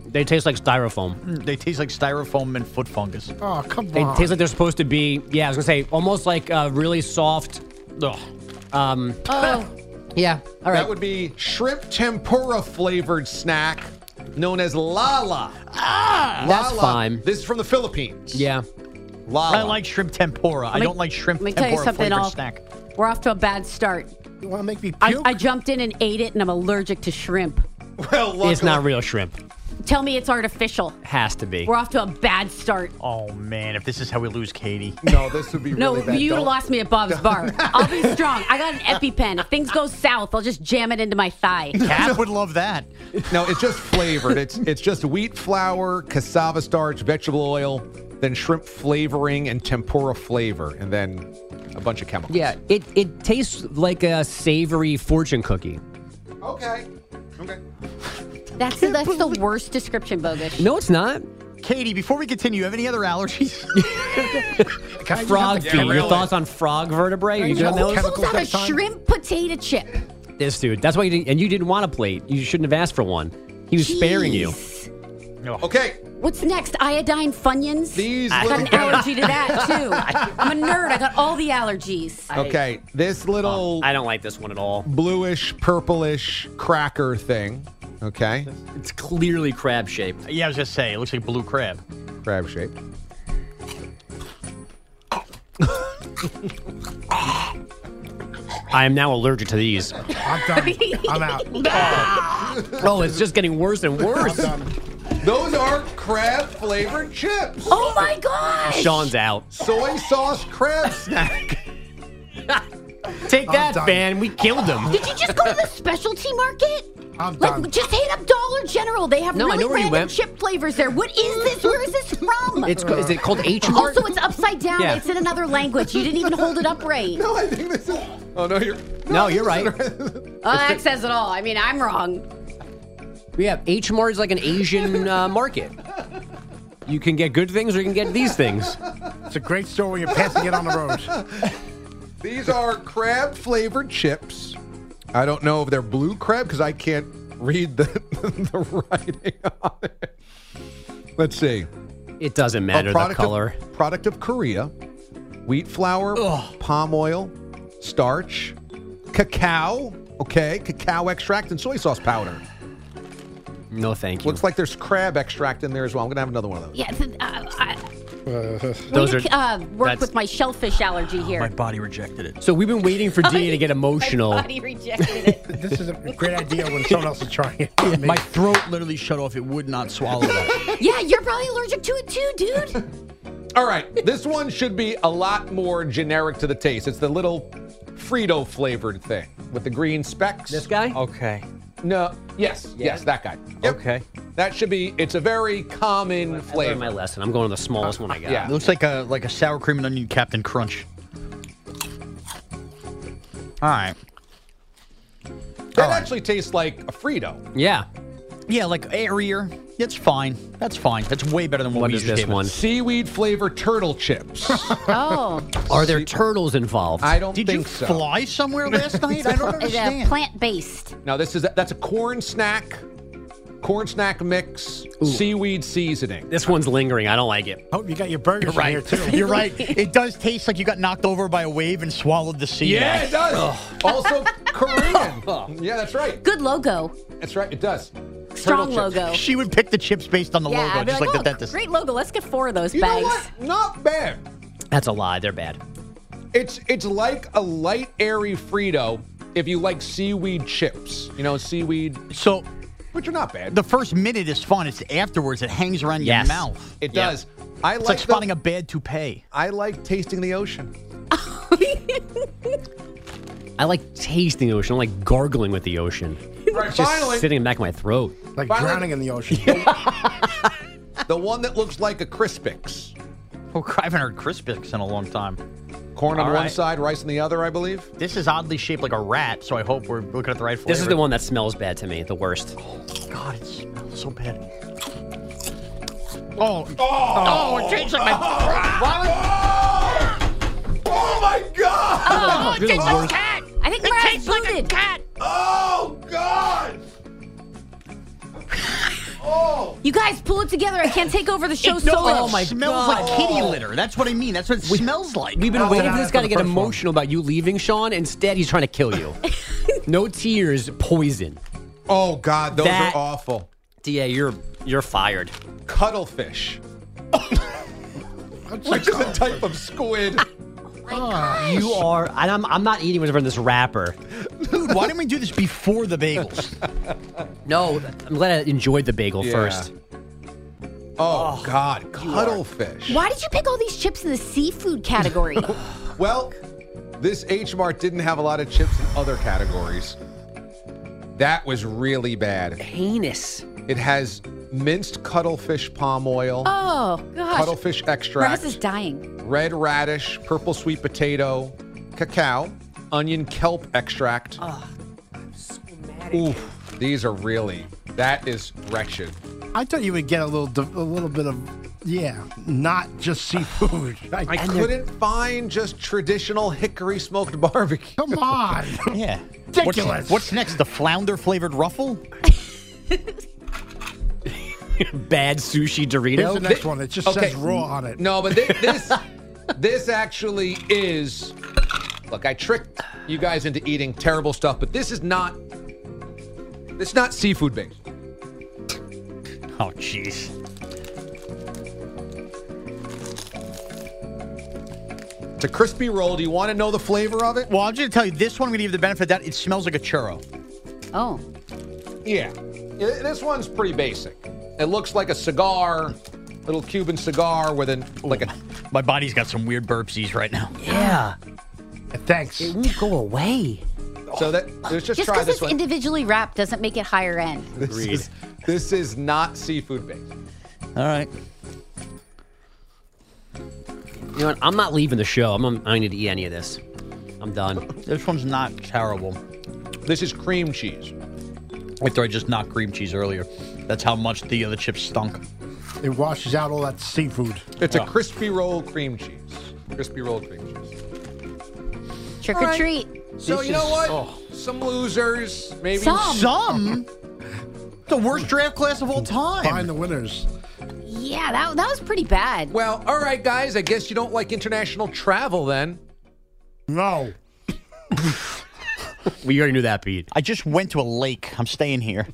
They taste like styrofoam. Mm, They taste like styrofoam and foot fungus. Oh, come They on. taste like they're supposed to be. Yeah, I was gonna say almost like a really soft. Ugh. Um. Oh, Yeah. All right. That would be shrimp tempura flavored snack known as lala. Ah, That's fine. This is from the Philippines. yeah. Lala. I like shrimp tempura. I me- don't like shrimp let me tell you tempura something, flavored I'll- snack. We're off to a bad start. You want to make me I, puke? I jumped in and ate it, and I'm allergic to shrimp. Well, It's not real shrimp. Tell me it's artificial. Has to be. We're off to a bad start. Oh man, if this is how we lose Katie. No, this would be No, really bad. you Don't- lost me at Bob's Bar. I'll be strong. I got an EpiPen. If things go south, I'll just jam it into my thigh. Cat would love that. No, it's just flavored. It's it's just wheat flour, cassava starch, vegetable oil, then shrimp flavoring and tempura flavor, and then a bunch of chemicals. Yeah, it, it tastes like a savory fortune cookie. Okay. Okay. That's that's the worst description, Bogus. No, it's not. Katie, before we continue, you have any other allergies? Can I just Frog feet. Your chemical- thoughts on frog vertebrae? Are you good on those? chemical- Pulls out a next time? shrimp potato chip. This dude. That's why you didn't, and you didn't want a plate. You shouldn't have asked for one. He was sparing you. Jeez. Okay. What's next? Iodine Funyuns? These I got look- an allergy to that too. I'm a nerd. I got all the allergies. Okay. This little um, I don't like this one at all. bluish, purplish cracker thing. Okay. It's clearly crab shaped. yeah, I was just saying, it looks like blue crab. Crab shaped. I am now allergic to these. I'm done. I'm out. Oh, it's just getting worse and worse. Those are crab flavored chips. Oh my gosh! Sean's out. Soy sauce crab snack. Take that, done. fan. We killed him. Did you just go to the specialty market? I'm Like, done. just hit up Dollar General. They have No, I really know random went. chip flavors there. What is this? Where is this from? It's co- is it called H Mart? also, it's upside down. Yeah. It's in another language. You didn't even hold it up right. No, I think this is. Oh no, you're. No, you're right. Oh, that says it all. I mean, I'm wrong. Yeah, H Mart is like an Asian uh, market. You can get good things or you can get these things. It's a great story when you're passing it on the road. These are crab flavored chips. I don't know if they're blue crab because I can't read the, the writing on it. Let's see. It doesn't matter the color. Of, product of Korea. Wheat flour, palm oil, starch, cacao. Okay, cacao extract and soy sauce powder. No, thank you. Looks like there's crab extract in there as well. I'm gonna have another one of those. Yeah, th- uh, I, Those are uh, work that's- with my shellfish allergy here. My body rejected it. So we've been waiting for DA to get emotional. My body rejected it. This is a great idea when someone else is trying it. My throat literally shut off. It would not swallow that. yeah, you're probably allergic to it too, dude. All right, this one should be a lot more generic to the taste. It's the little Frito flavored thing with the green specks. This guy? okay. No. Yes. Yes, that guy. Yep. Okay. That should be. It's a very common I learned flavor. my lesson. I'm going to the smallest one I got. Yeah. It looks like a like a sour cream and onion Captain Crunch. All right. That oh. actually tastes like a Frito. Yeah. Yeah, like airier. It's fine. That's fine. That's way better than what, What we is just this gave it. one? Seaweed flavored turtle chips. Oh, Are there turtles involved? I don't Did you think so. fly somewhere last night? I don't it's understand. plant based. Now this is that's a corn snack, corn snack mix, seaweed seasoning. This one's lingering. I don't like it. Oh, you got your burger You're here too. You're right. It does taste like you got knocked over by a wave and swallowed the sea. Yeah, it does. Also Korean. yeah, that's right. Good logo. That's right. It does. Strong chips. logo. She would pick the chips based on the yeah, logo, I'd just like, like, oh, the dentist. great logo. Let's get four of those You know bags. what? Not bad. That's a lie. They're bad. It's it's like a light airy Frito if you like seaweed chips. You know, seaweed, So which are not bad. the first minute is fun. It's afterwards it hangs around Yes. your mouth. it Yeah. does. I It's like, like the- spotting a bad toupee. I like tasting the ocean. I like tasting the ocean. I like gargling with the ocean. Right, Just finally, sitting in the back of my throat. Like Finally- drowning in the ocean. the one that looks like a Crispix. Oh, I haven't heard Crispix in a long time. Corn on All one right. side, rice on the other, I believe. This is oddly shaped like a rat, so I hope we're looking at the right flavor. This is the one that smells bad to me. The worst. Oh, God, it smells so bad. Oh, oh, oh, oh it tastes like my. Oh, oh my god! Oh, You're the tastes like worst. cat. I think Mariah's booted. cat. Oh god! Oh! You guys pull it together. I can't take over the show It, no, solo. it smells like kitty litter. That's what I mean. That's what it smells like. We've been Oh, waiting for this that's guy to get first one. emotional about you leaving, Sean. Instead, he's trying to kill you. no tears, poison. Oh god, those That- are awful. Da, you're you're fired. Cuttlefish. Which is a type of squid. You are, and I'm, I'm not eating whatever in this wrapper. Dude, why didn't we do this before the bagels? No, I'm glad I enjoyed the bagel Yeah. first. Oh, oh God, cuttlefish. Why did you pick all these chips in the seafood category? Well, this H Mart didn't have a lot of chips in other categories. That was really bad. Heinous. It has minced cuttlefish palm oil, oh gosh. cuttlefish extract. extract, is dying. red radish, purple sweet potato, cacao, onion kelp extract. Oof, these are really. That is wretched. I thought you would get a little, a little bit of, yeah, not just seafood. I couldn't find just traditional hickory smoked barbecue. Come on. Yeah. Ridiculous. What's, what's next? The flounder flavored ruffle? Bad sushi Dorito. Here's the next one. It just says raw on it. No, but thi- this this actually is. Look, I tricked you guys into eating terrible stuff, but this is not. It's not seafood based. Oh, jeez. It's a crispy roll. Do you want to know the flavor of it? Well, I'm just going to tell you this one, I'm going to give you the benefit of that. It smells like a churro. Oh. Yeah. Yeah, This one's pretty basic. It looks like a cigar, little Cuban cigar with an like a. My body's got some weird burpsies right now. Yeah. Thanks. It won't go away. So that let's just, Just try because this it's one. individually wrapped doesn't make it higher end. This is, this is not seafood based. All right. You know what? I'm not leaving the show. I'm, I'm, I need to eat any of this. I'm done. This one's not terrible. This is cream cheese. After I just knocked cream cheese earlier. That's how much the other chips stunk. It washes out all that seafood. It's a crispy roll cream cheese. Crispy roll cream cheese. Trick All or treat. So This you know is- what? oh. Some losers, maybe. Some. Some? the worst draft class of all time. Find the winners. Yeah, that, that was pretty bad. Well, all right, guys. I guess you don't like international travel then. No. We already knew that, Pete. I just went to a lake. I'm staying here.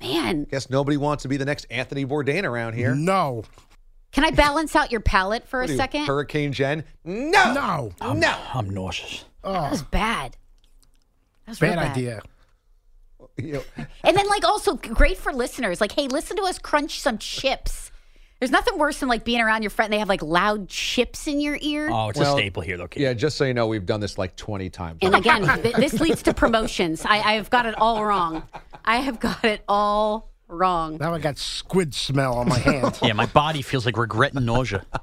Man, Guess nobody wants to be the next Anthony Bourdain around here. No. can I balance out your palate for a What are you, second? Hurricane Jen? No. No. No. I'm nauseous. Oh. That was bad. That was Bad bad idea. You know, And then, like, also great for listeners. Like, hey, listen to us crunch some chips. There's nothing worse than like being around your friend. They have like loud chips in your ear. Oh, it's Well, a staple here, though, Kate. yeah, just so you know, we've done this like 20 times. And again, th- this leads to promotions. I, I have got it all wrong. I have got it all wrong. Now I got squid smell on my hand. Yeah, my body feels like regret and nausea.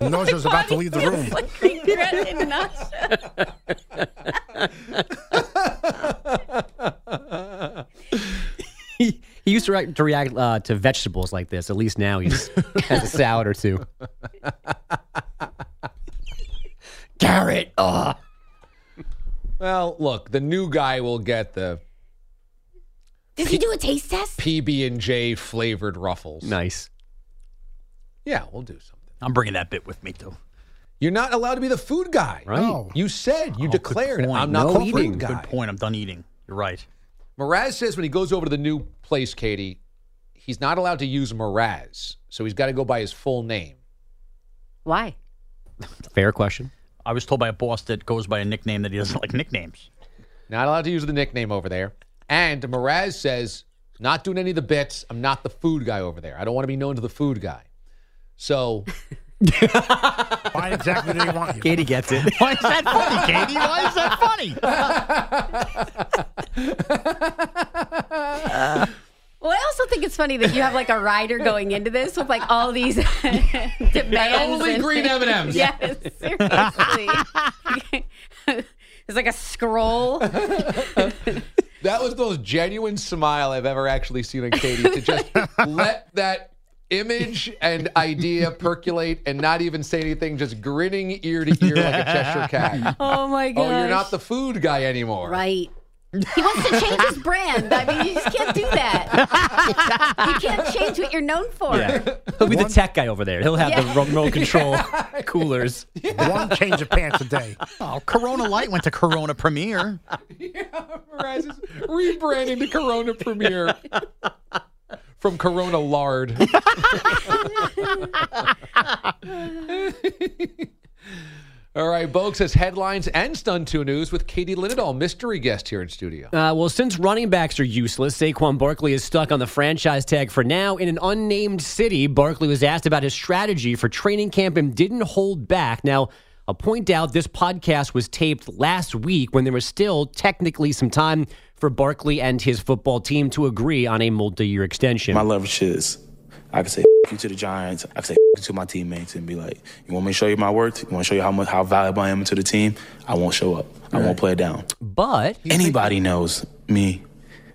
Nausea's about to leave the room. Like Regret and nausea. He, he used to react, to, react uh, to vegetables like this. At least now he just has a salad or two. Garrett. Oh. Well, look, the new guy will get the Does he do a taste test? PB and J flavored ruffles. Nice. Yeah, we'll do something. I'm bringing that bit with me, too. You're not allowed to be the food guy. Right. No. You said you Oh, declared point. I'm not No the eating. food guy. Good point. I'm done eating. You're right. Mraz says when he goes over to the new place, Katie, he's not allowed to use Mraz, so he's got to go by his full name. Why? Fair question. I was told by a boss that goes by a nickname that he doesn't like nicknames. Not allowed to use the nickname over there. And Mraz says, not doing any of the bits. I'm not the food guy over there. I don't want to be known to the food guy. So Why exactly do you want you? Katie gets it. Why is that funny, Katie? Why is that funny? Well, I also think it's funny that you have like a rider going into this with like all these demands. only and- green M&Ms. Yes, seriously. it's like a scroll. that was the most genuine smile I've ever actually seen on Katie to just let that image and idea percolate and not even say anything, just grinning ear to ear like a Cheshire cat. Oh my god! Oh, you're not the food guy anymore. right. He wants to change his brand. I mean, you just can't do that. you can't change what you're known for. He'll be the tech guy over there. He'll have Yeah. the remote control coolers. One change of pants a day. Oh, Corona Light went to Corona Premier. Mraz is rebranding to Corona Premier. from Corona Lard. All right, Bogue says headlines and stun two news with Katie Linendoll, mystery guest here in studio. Uh, well, since running backs are useless, Saquon Barkley is stuck on the franchise tag for now. In an unnamed city, Barkley was asked about his strategy for training camp and didn't hold back. Now, I'll point out this podcast was taped last week when there was still technically some time for Barkley and his football team to agree on a multi year extension. My leverage is I can say "F- you to the Giants. I can say to my teammates and be like, you want me to show you my worth? You want to show you how much how valuable I am to the team? I won't show up. I won't play it down. But anybody knows me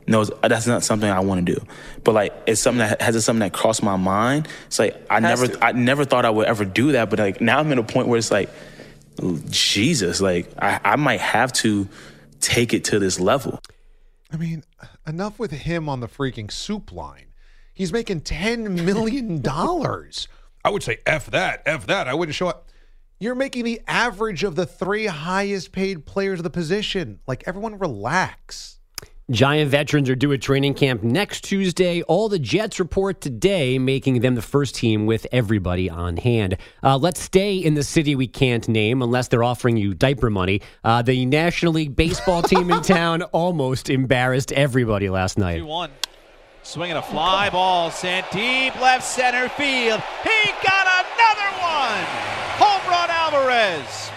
knows uh, that's not something I want to do. But like it's something that has something that crossed my mind. It's like I never I never thought I would ever do that. But like now I'm in a point where it's like Jesus, like I, I might have to take it to this level. I mean, enough with him on the freaking soup line. He's making $10 million. I would say F that, F that. I wouldn't show up. You're making the average of the three highest paid players of the position. Like, everyone relax. Giant veterans are due at training camp next Tuesday. All the Jets report today, making them the first team with everybody on hand. Uh, let's stay in the city we can't name unless they're offering you diaper money. Uh, the National League baseball team in town almost embarrassed everybody last night. 2 1. Swinging a fly ball sent deep left center field. He got another one! Home run Alvarez.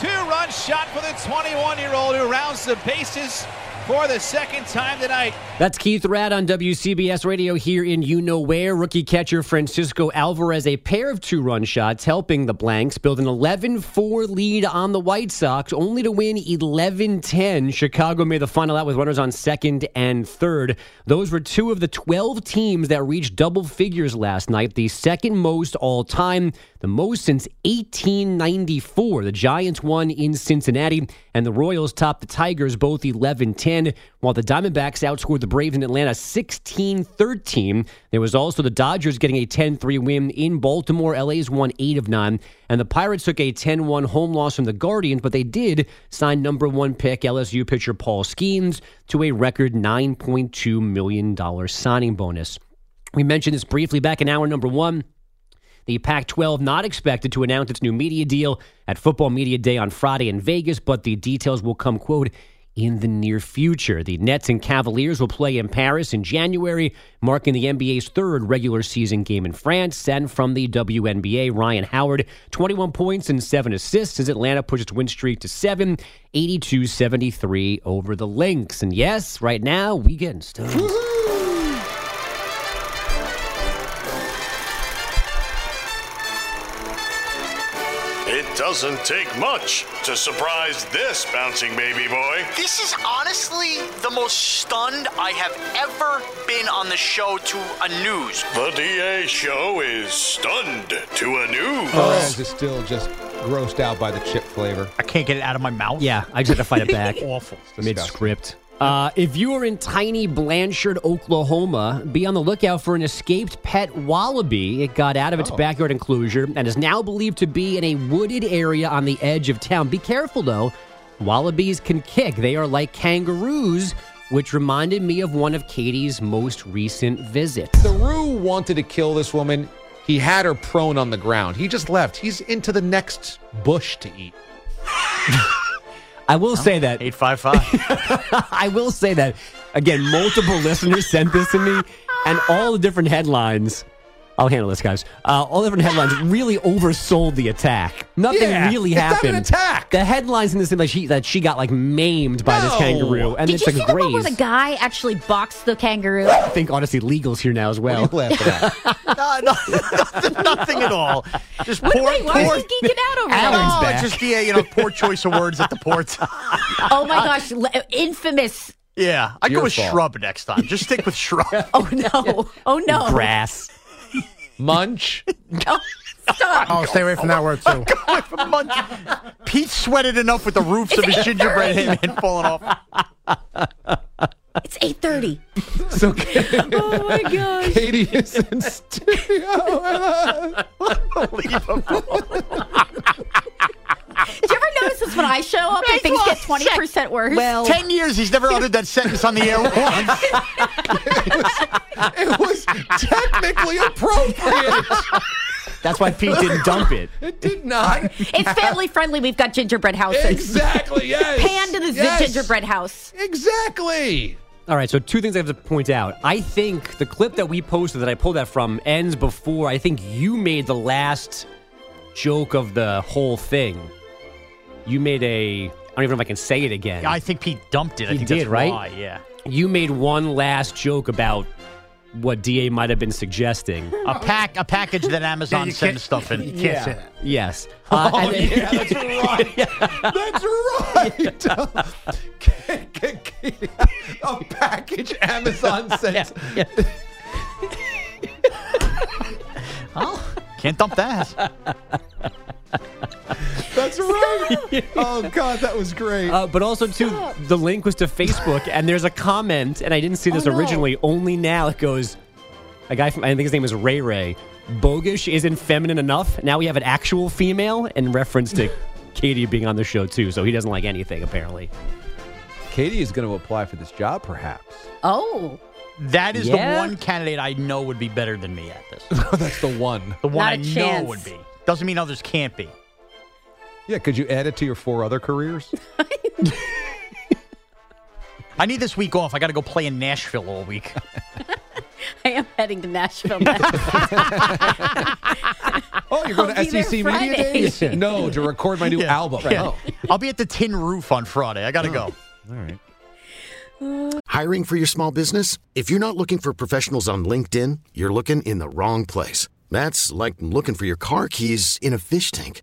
Two run shot for the 21 year old who rounds the bases for the second time tonight. That's Keith Raad on WCBS Radio here in You Know Where. Rookie catcher Francisco Alvarez, a pair of two run shots, helping the Blanks build an 11 4 lead on the White Sox, only to win 11 10. Chicago made the final out with runners on second and third. Those were two of the 12 teams that reached double figures last night, the second most all time, the most since 1894. The Giants won in Cincinnati, and the Royals topped the Tigers both 11 10 while the Diamondbacks outscored the Braves in Atlanta 16 13. There was also the Dodgers getting a 10 3 win in Baltimore. LA's won 8 of 9. And the Pirates took a 10 1 home loss from the Guardians, but they did sign number one pick LSU pitcher Paul Skenes to a record $9.2 million signing bonus. We mentioned this briefly back in hour number one. The Pac 12 not expected to announce its new media deal at Football Media Day on Friday in Vegas, but the details will come, quote, in the near future. The Nets and Cavaliers will play in Paris in January, marking the NBA's third regular season game in France. And from the WNBA, Rhyne Howard, 21 points and 7 assists as Atlanta pushes its win streak to 7, 82 73 over the Lynx. And yes, right now, we getting stoned. Doesn't take much to surprise this bouncing baby boy. This is honestly the most stunned I have ever been on the show to a news. The DA show is stunned to a news. Oh. Perez is still just grossed out by the chip flavor. I can't get it out of my mouth. Yeah, I just had to fight it back. Awful. Mid script. Uh, if you are in tiny Blanchard, Oklahoma, be on the lookout for an escaped pet wallaby. It got out of its Oh. backyard enclosure and is now believed to be in a wooded area on the edge of town. Be careful, though. Wallabies can kick. They are like kangaroos, which reminded me of one of Katie's most recent visits. The Roo wanted to kill this woman. He had her prone on the ground. He just left. He's into the next bush to eat. I will say that 855. I will say that again. Multiple listeners sent this to me, and all the different headlines. I'll handle this, guys. Uh, all different headlines really oversold the attack. Nothing Yeah, really it's not happened. an attack. The headlines in this thing like she that she got like maimed by this kangaroo, and Did it's you like see the one where the guy actually boxed the kangaroo? I think honestly, legal's here now as well. What are you at? no, no, nothing, nothing at all. Just Wait, poor, wait, why poor. are you geeking out over Alan's that? No, back. it's just yeah, you know, poor choice of words at the port. Oh my gosh, infamous. Yeah, I go with fault. shrub next time. Just stick with shrub. Oh no. Oh no. Grass. Munch. No, stop. Oh, stay away from that word too. Munch. Pete sweated enough with the roofs of his gingerbread man falling off. It's 8:30. So Oh my gosh. Katie is in studio. Did you ever notice this when I show up and things get 20% worse? well, Ten years he's never uttered that sentence on the air once. it was technically appropriate. That's why Pete didn't dump it. It did not. It's family friendly. We've got gingerbread houses. Exactly, yes. Panned to the Yes. gingerbread house. Exactly. All right, so two things I have to point out. I think the clip that we posted that I pulled that from ends before I think you made the last joke of the whole thing. You made a I don't even know if I can say it again. I think Pete dumped it. I He think did, that's right? why, Yeah. You made one last joke about what DA might have been suggesting. A pack, a package that Amazon you sends stuff in. you can't say that. Yes. Uh, Oh, then- yeah, that's right. That's right. a package Amazon sends. Oh, can't dump that. That's right. Oh God, that was great. Uh, but also, too, the link was to Facebook, and there's a comment, and I didn't see this Oh, no. originally. Only now it goes. A guy from I think his name is Ray Ray. Bogush isn't feminine enough. Now we have an actual female, in reference to Katie being on the show too. So he doesn't like anything apparently. Katie is going to apply for this job, perhaps. Oh. That is Yeah? the one candidate I know would be better than me at this. That's the one. The one Not I a know chance. would be. Doesn't mean others can't be. Yeah, could you add it to your four other careers? I need this week off. I got to go play in Nashville all week. I am heading to Nashville now. Oh, you're going I'll to SEC Media Friday. Days? No, to record my new Yeah, album. yeah. Oh, I'll be at the Tin Roof on Friday. I got to oh. go. all right. Uh, Hiring for your small business? If you're not looking for professionals on LinkedIn, you're looking in the wrong place. That's like looking for your car keys in a fish tank.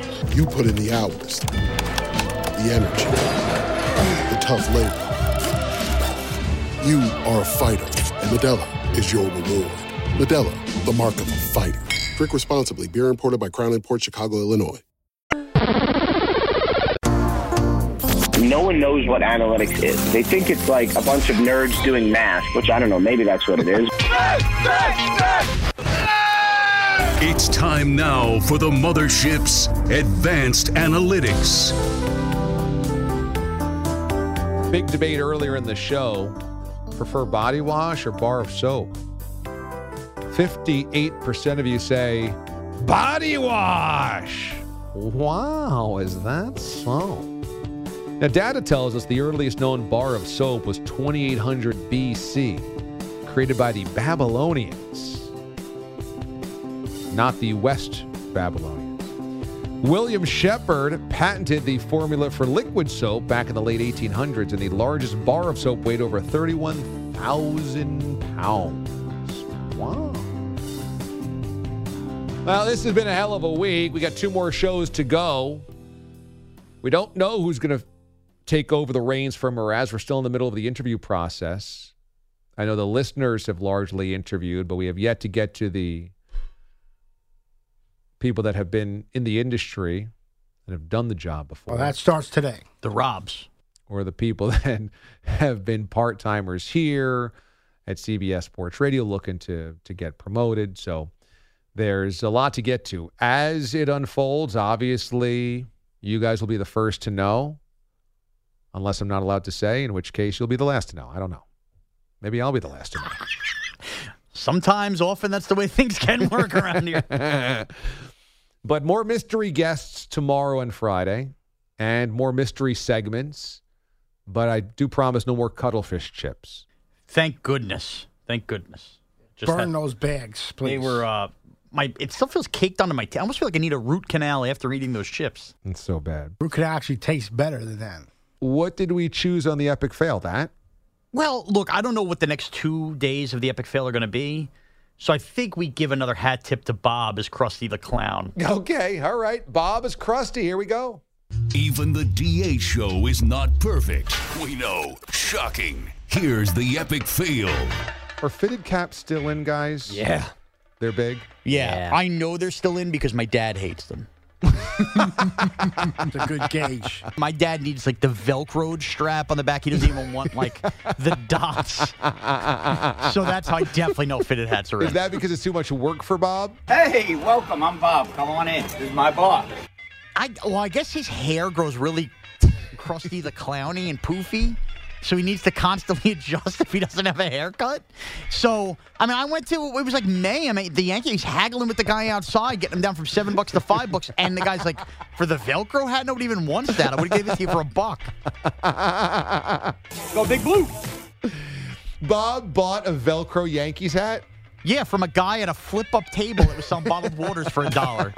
You put in the hours, the energy, the tough labor. You are a fighter, and Modelo is your reward. Modelo, the mark of a fighter. Drink responsibly. Beer imported by Crown Port Chicago, Illinois. No one knows what analytics is. They think it's like a bunch of nerds doing math, which I don't know, maybe that's what it is. It's time now for the mothership's advanced analytics. Big debate earlier in the show. Prefer body wash or bar of soap? 58% of you say body wash. Wow, is that so? Now, data tells us the earliest known bar of soap was 2800 BC, created by the Babylonians, not the West Babylonians. William Sheppard patented the formula for liquid soap back in the late 1800s, and the largest bar of soap weighed over 31,000 pounds. Wow. Well, this has been a hell of a week. We got two more shows to go. We don't know who's going to take over the reins from Mraz. We're still in the middle of the interview process. I know the listeners have largely interviewed, but we have yet to get to the people that have been in the industry and have done the job before. Well, that starts today. The Robs. Or the people that have been part timers here at CBS Sports Radio looking to to get promoted. So there's a lot to get to. As it unfolds, obviously, you guys will be the first to know, unless I'm not allowed to say, in which case you'll be the last to know. I don't know. Maybe I'll be the last to know. Sometimes, often, that's the way things can work around here. but more mystery guests tomorrow and Friday. and more mystery segments. But I do promise no more cuttlefish chips. Thank goodness. Thank goodness. Just Burn that- those bags, please. They were uh my it still feels caked onto my teeth. I almost feel like I need a root canal after eating those chips. It's so bad. Root could actually taste better than that. What did we choose on the epic fail? That Well, look, I don't know what the next two days of the epic fail are going to be. So I think we give another hat tip to Bob as Krusty the Clown. Okay, all right. Bob is Krusty. Here we go. Even the DA show is not perfect. We know. Shocking. Here's the epic fail. Are fitted caps still in, guys? Yeah. They're big? Yeah, I know they're still in because my dad hates them. It's a good gauge. My dad needs like the Velcro strap on the back. He doesn't even want like the dots. so that's how I definitely know fitted hats are in. Is that because it's too much work for Bob? Hey, welcome. I'm Bob. Come on in. This is my boss. I well, I guess his hair grows really crusty, the clowny and poofy. So he needs to constantly adjust if he doesn't have a haircut. So I mean, I went to it was like May. I mean, the Yankees haggling with the guy outside, getting him down from seven bucks to five bucks, and the guy's like, "For the Velcro hat, nobody even wants that. I would have gave it to you for a buck." Go Big Blue. Bob bought a Velcro Yankees hat. Yeah, from a guy at a flip-up table that was selling bottled waters for a dollar,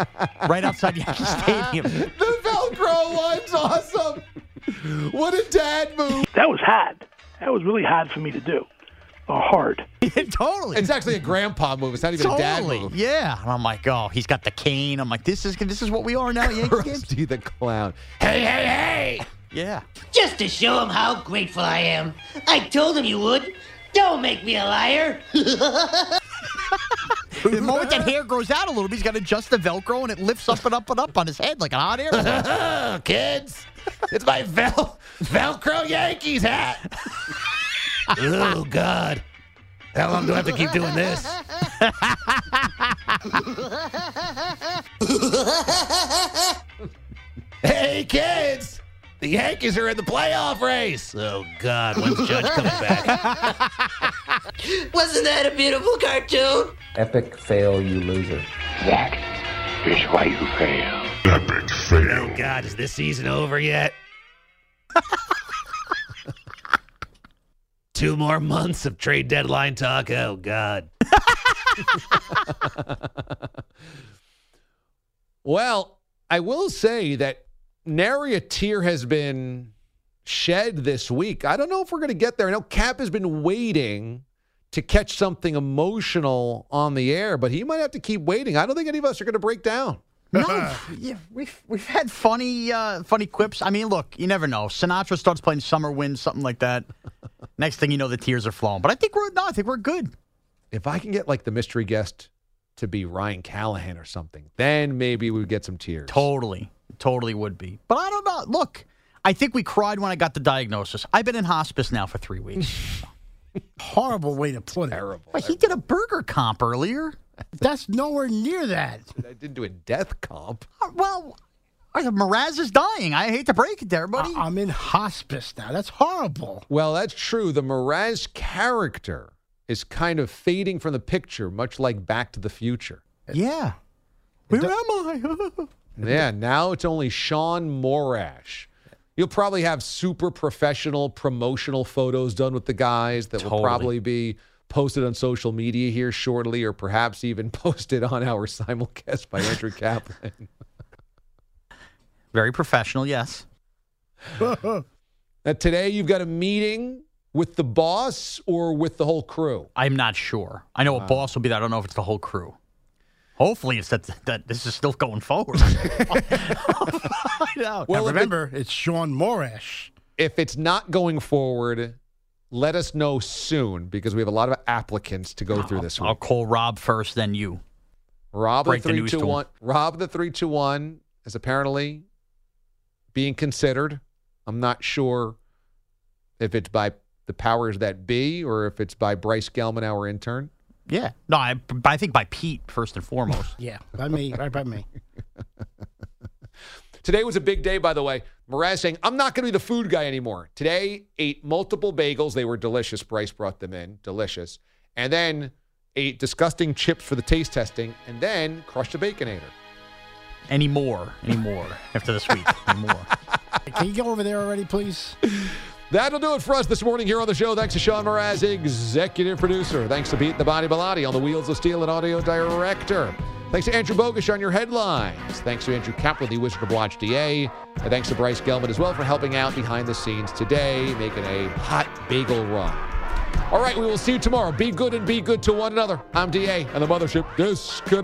right outside Yankee Stadium. The Velcro one's awesome. What a dad move. That was hard. That was really hard for me to do. Or hard. totally. It's actually a grandpa move. It's not even a dad Totally. move. Yeah, and I'm like, oh, he's got the cane. I'm like, this is this is what we are now, Yankee kids. Krusty the Clown. Hey, hey, hey! Yeah. Just to show him how grateful I am. I told him you would. Don't make me a liar. the moment that hair grows out a little bit, he's got to adjust the Velcro, and it lifts up and up and up on his head like an hot air. Kids, it's my Vel- Velcro Yankees hat. oh, God. How long do I have to keep doing this? hey, kids! The Yankees are in the playoff race. Oh, God. When's Judge coming back? Wasn't that a beautiful cartoon? Epic fail, you loser. That is why you fail. Epic fail. Oh, God. Is this season over yet? Two more months of trade deadline talk. Oh, God. Well, I will say that nary a tear has been shed this week. I don't know if we're going to get there. I know Cap has been waiting to catch something emotional on the air, but he might have to keep waiting. I don't think any of us are going to break down. No, yeah, we've we've had funny uh, funny quips. I mean, look, you never know. Sinatra starts playing Summer Wind, something like that. Next thing you know, the tears are flowing. But I think we're no, I think we're good. If I can get like the mystery guest to be Ryan Callahan or something, then maybe we would get some tears. Totally, totally would be. But I don't know. Look, I think we cried when I got the diagnosis. I've been in hospice now for three weeks. Horrible way to put it. Terrible. But he did a burger comp earlier. That's nowhere near that. I didn't do a death comp. Uh, Well, uh, Mraz is dying. I hate to break it to everybody. I- I'm in hospice now. That's horrible. Well, that's true. The Mraz character is kind of fading from the picture, much like Back to the Future. yeah. Where am I? Yeah, now it's only Sean Morash. You'll probably have super professional promotional photos done with the guys that will probably be posted on social media here shortly, or perhaps even posted on our simulcast by Andrew Kaplan. Very professional, yes. Now, today you've got a meeting with the boss or with the whole crew. I'm not sure. I know a uh. boss will be there. I don't know if it's the whole crew. Hopefully, it's that that this is still going forward. Now, Well, it- remember, it's Sean Morash. If it's not going forward, let us know soon because we have a lot of applicants to go through this week. I'll call Rob first, then you. Rob break the three to one. Rob the three two one is apparently being considered. I'm not sure if it's by the powers that be or if it's by Bryce Gelman, our intern. Yeah. No, I, but I think by Pete first and foremost. Yeah, by me, right by me. Today was a big day, by the way. Mraz saying, I'm not going to be the food guy anymore. Today, ate multiple bagels. They were delicious. Bryce brought them in. Delicious. And then ate disgusting chips for the taste testing and then crushed a Baconator. Any more? Any more after this week? Any more? Can you go over there already, please? That'll do it for us this morning here on the show. Thanks to Sean Mraz, executive producer. Thanks to Pete the Body Bilotti on the Wheels of Steel and audio director. Thanks to Andrew Bogush on your headlines. Thanks to Andrew Kaplan, the Wizard of Watch DA. And thanks to Bryce Gelman as well for helping out behind the scenes today, making a hot bagel run. All right, we will see you tomorrow. Be good and be good to one another. I'm DA and the mothership disconnect.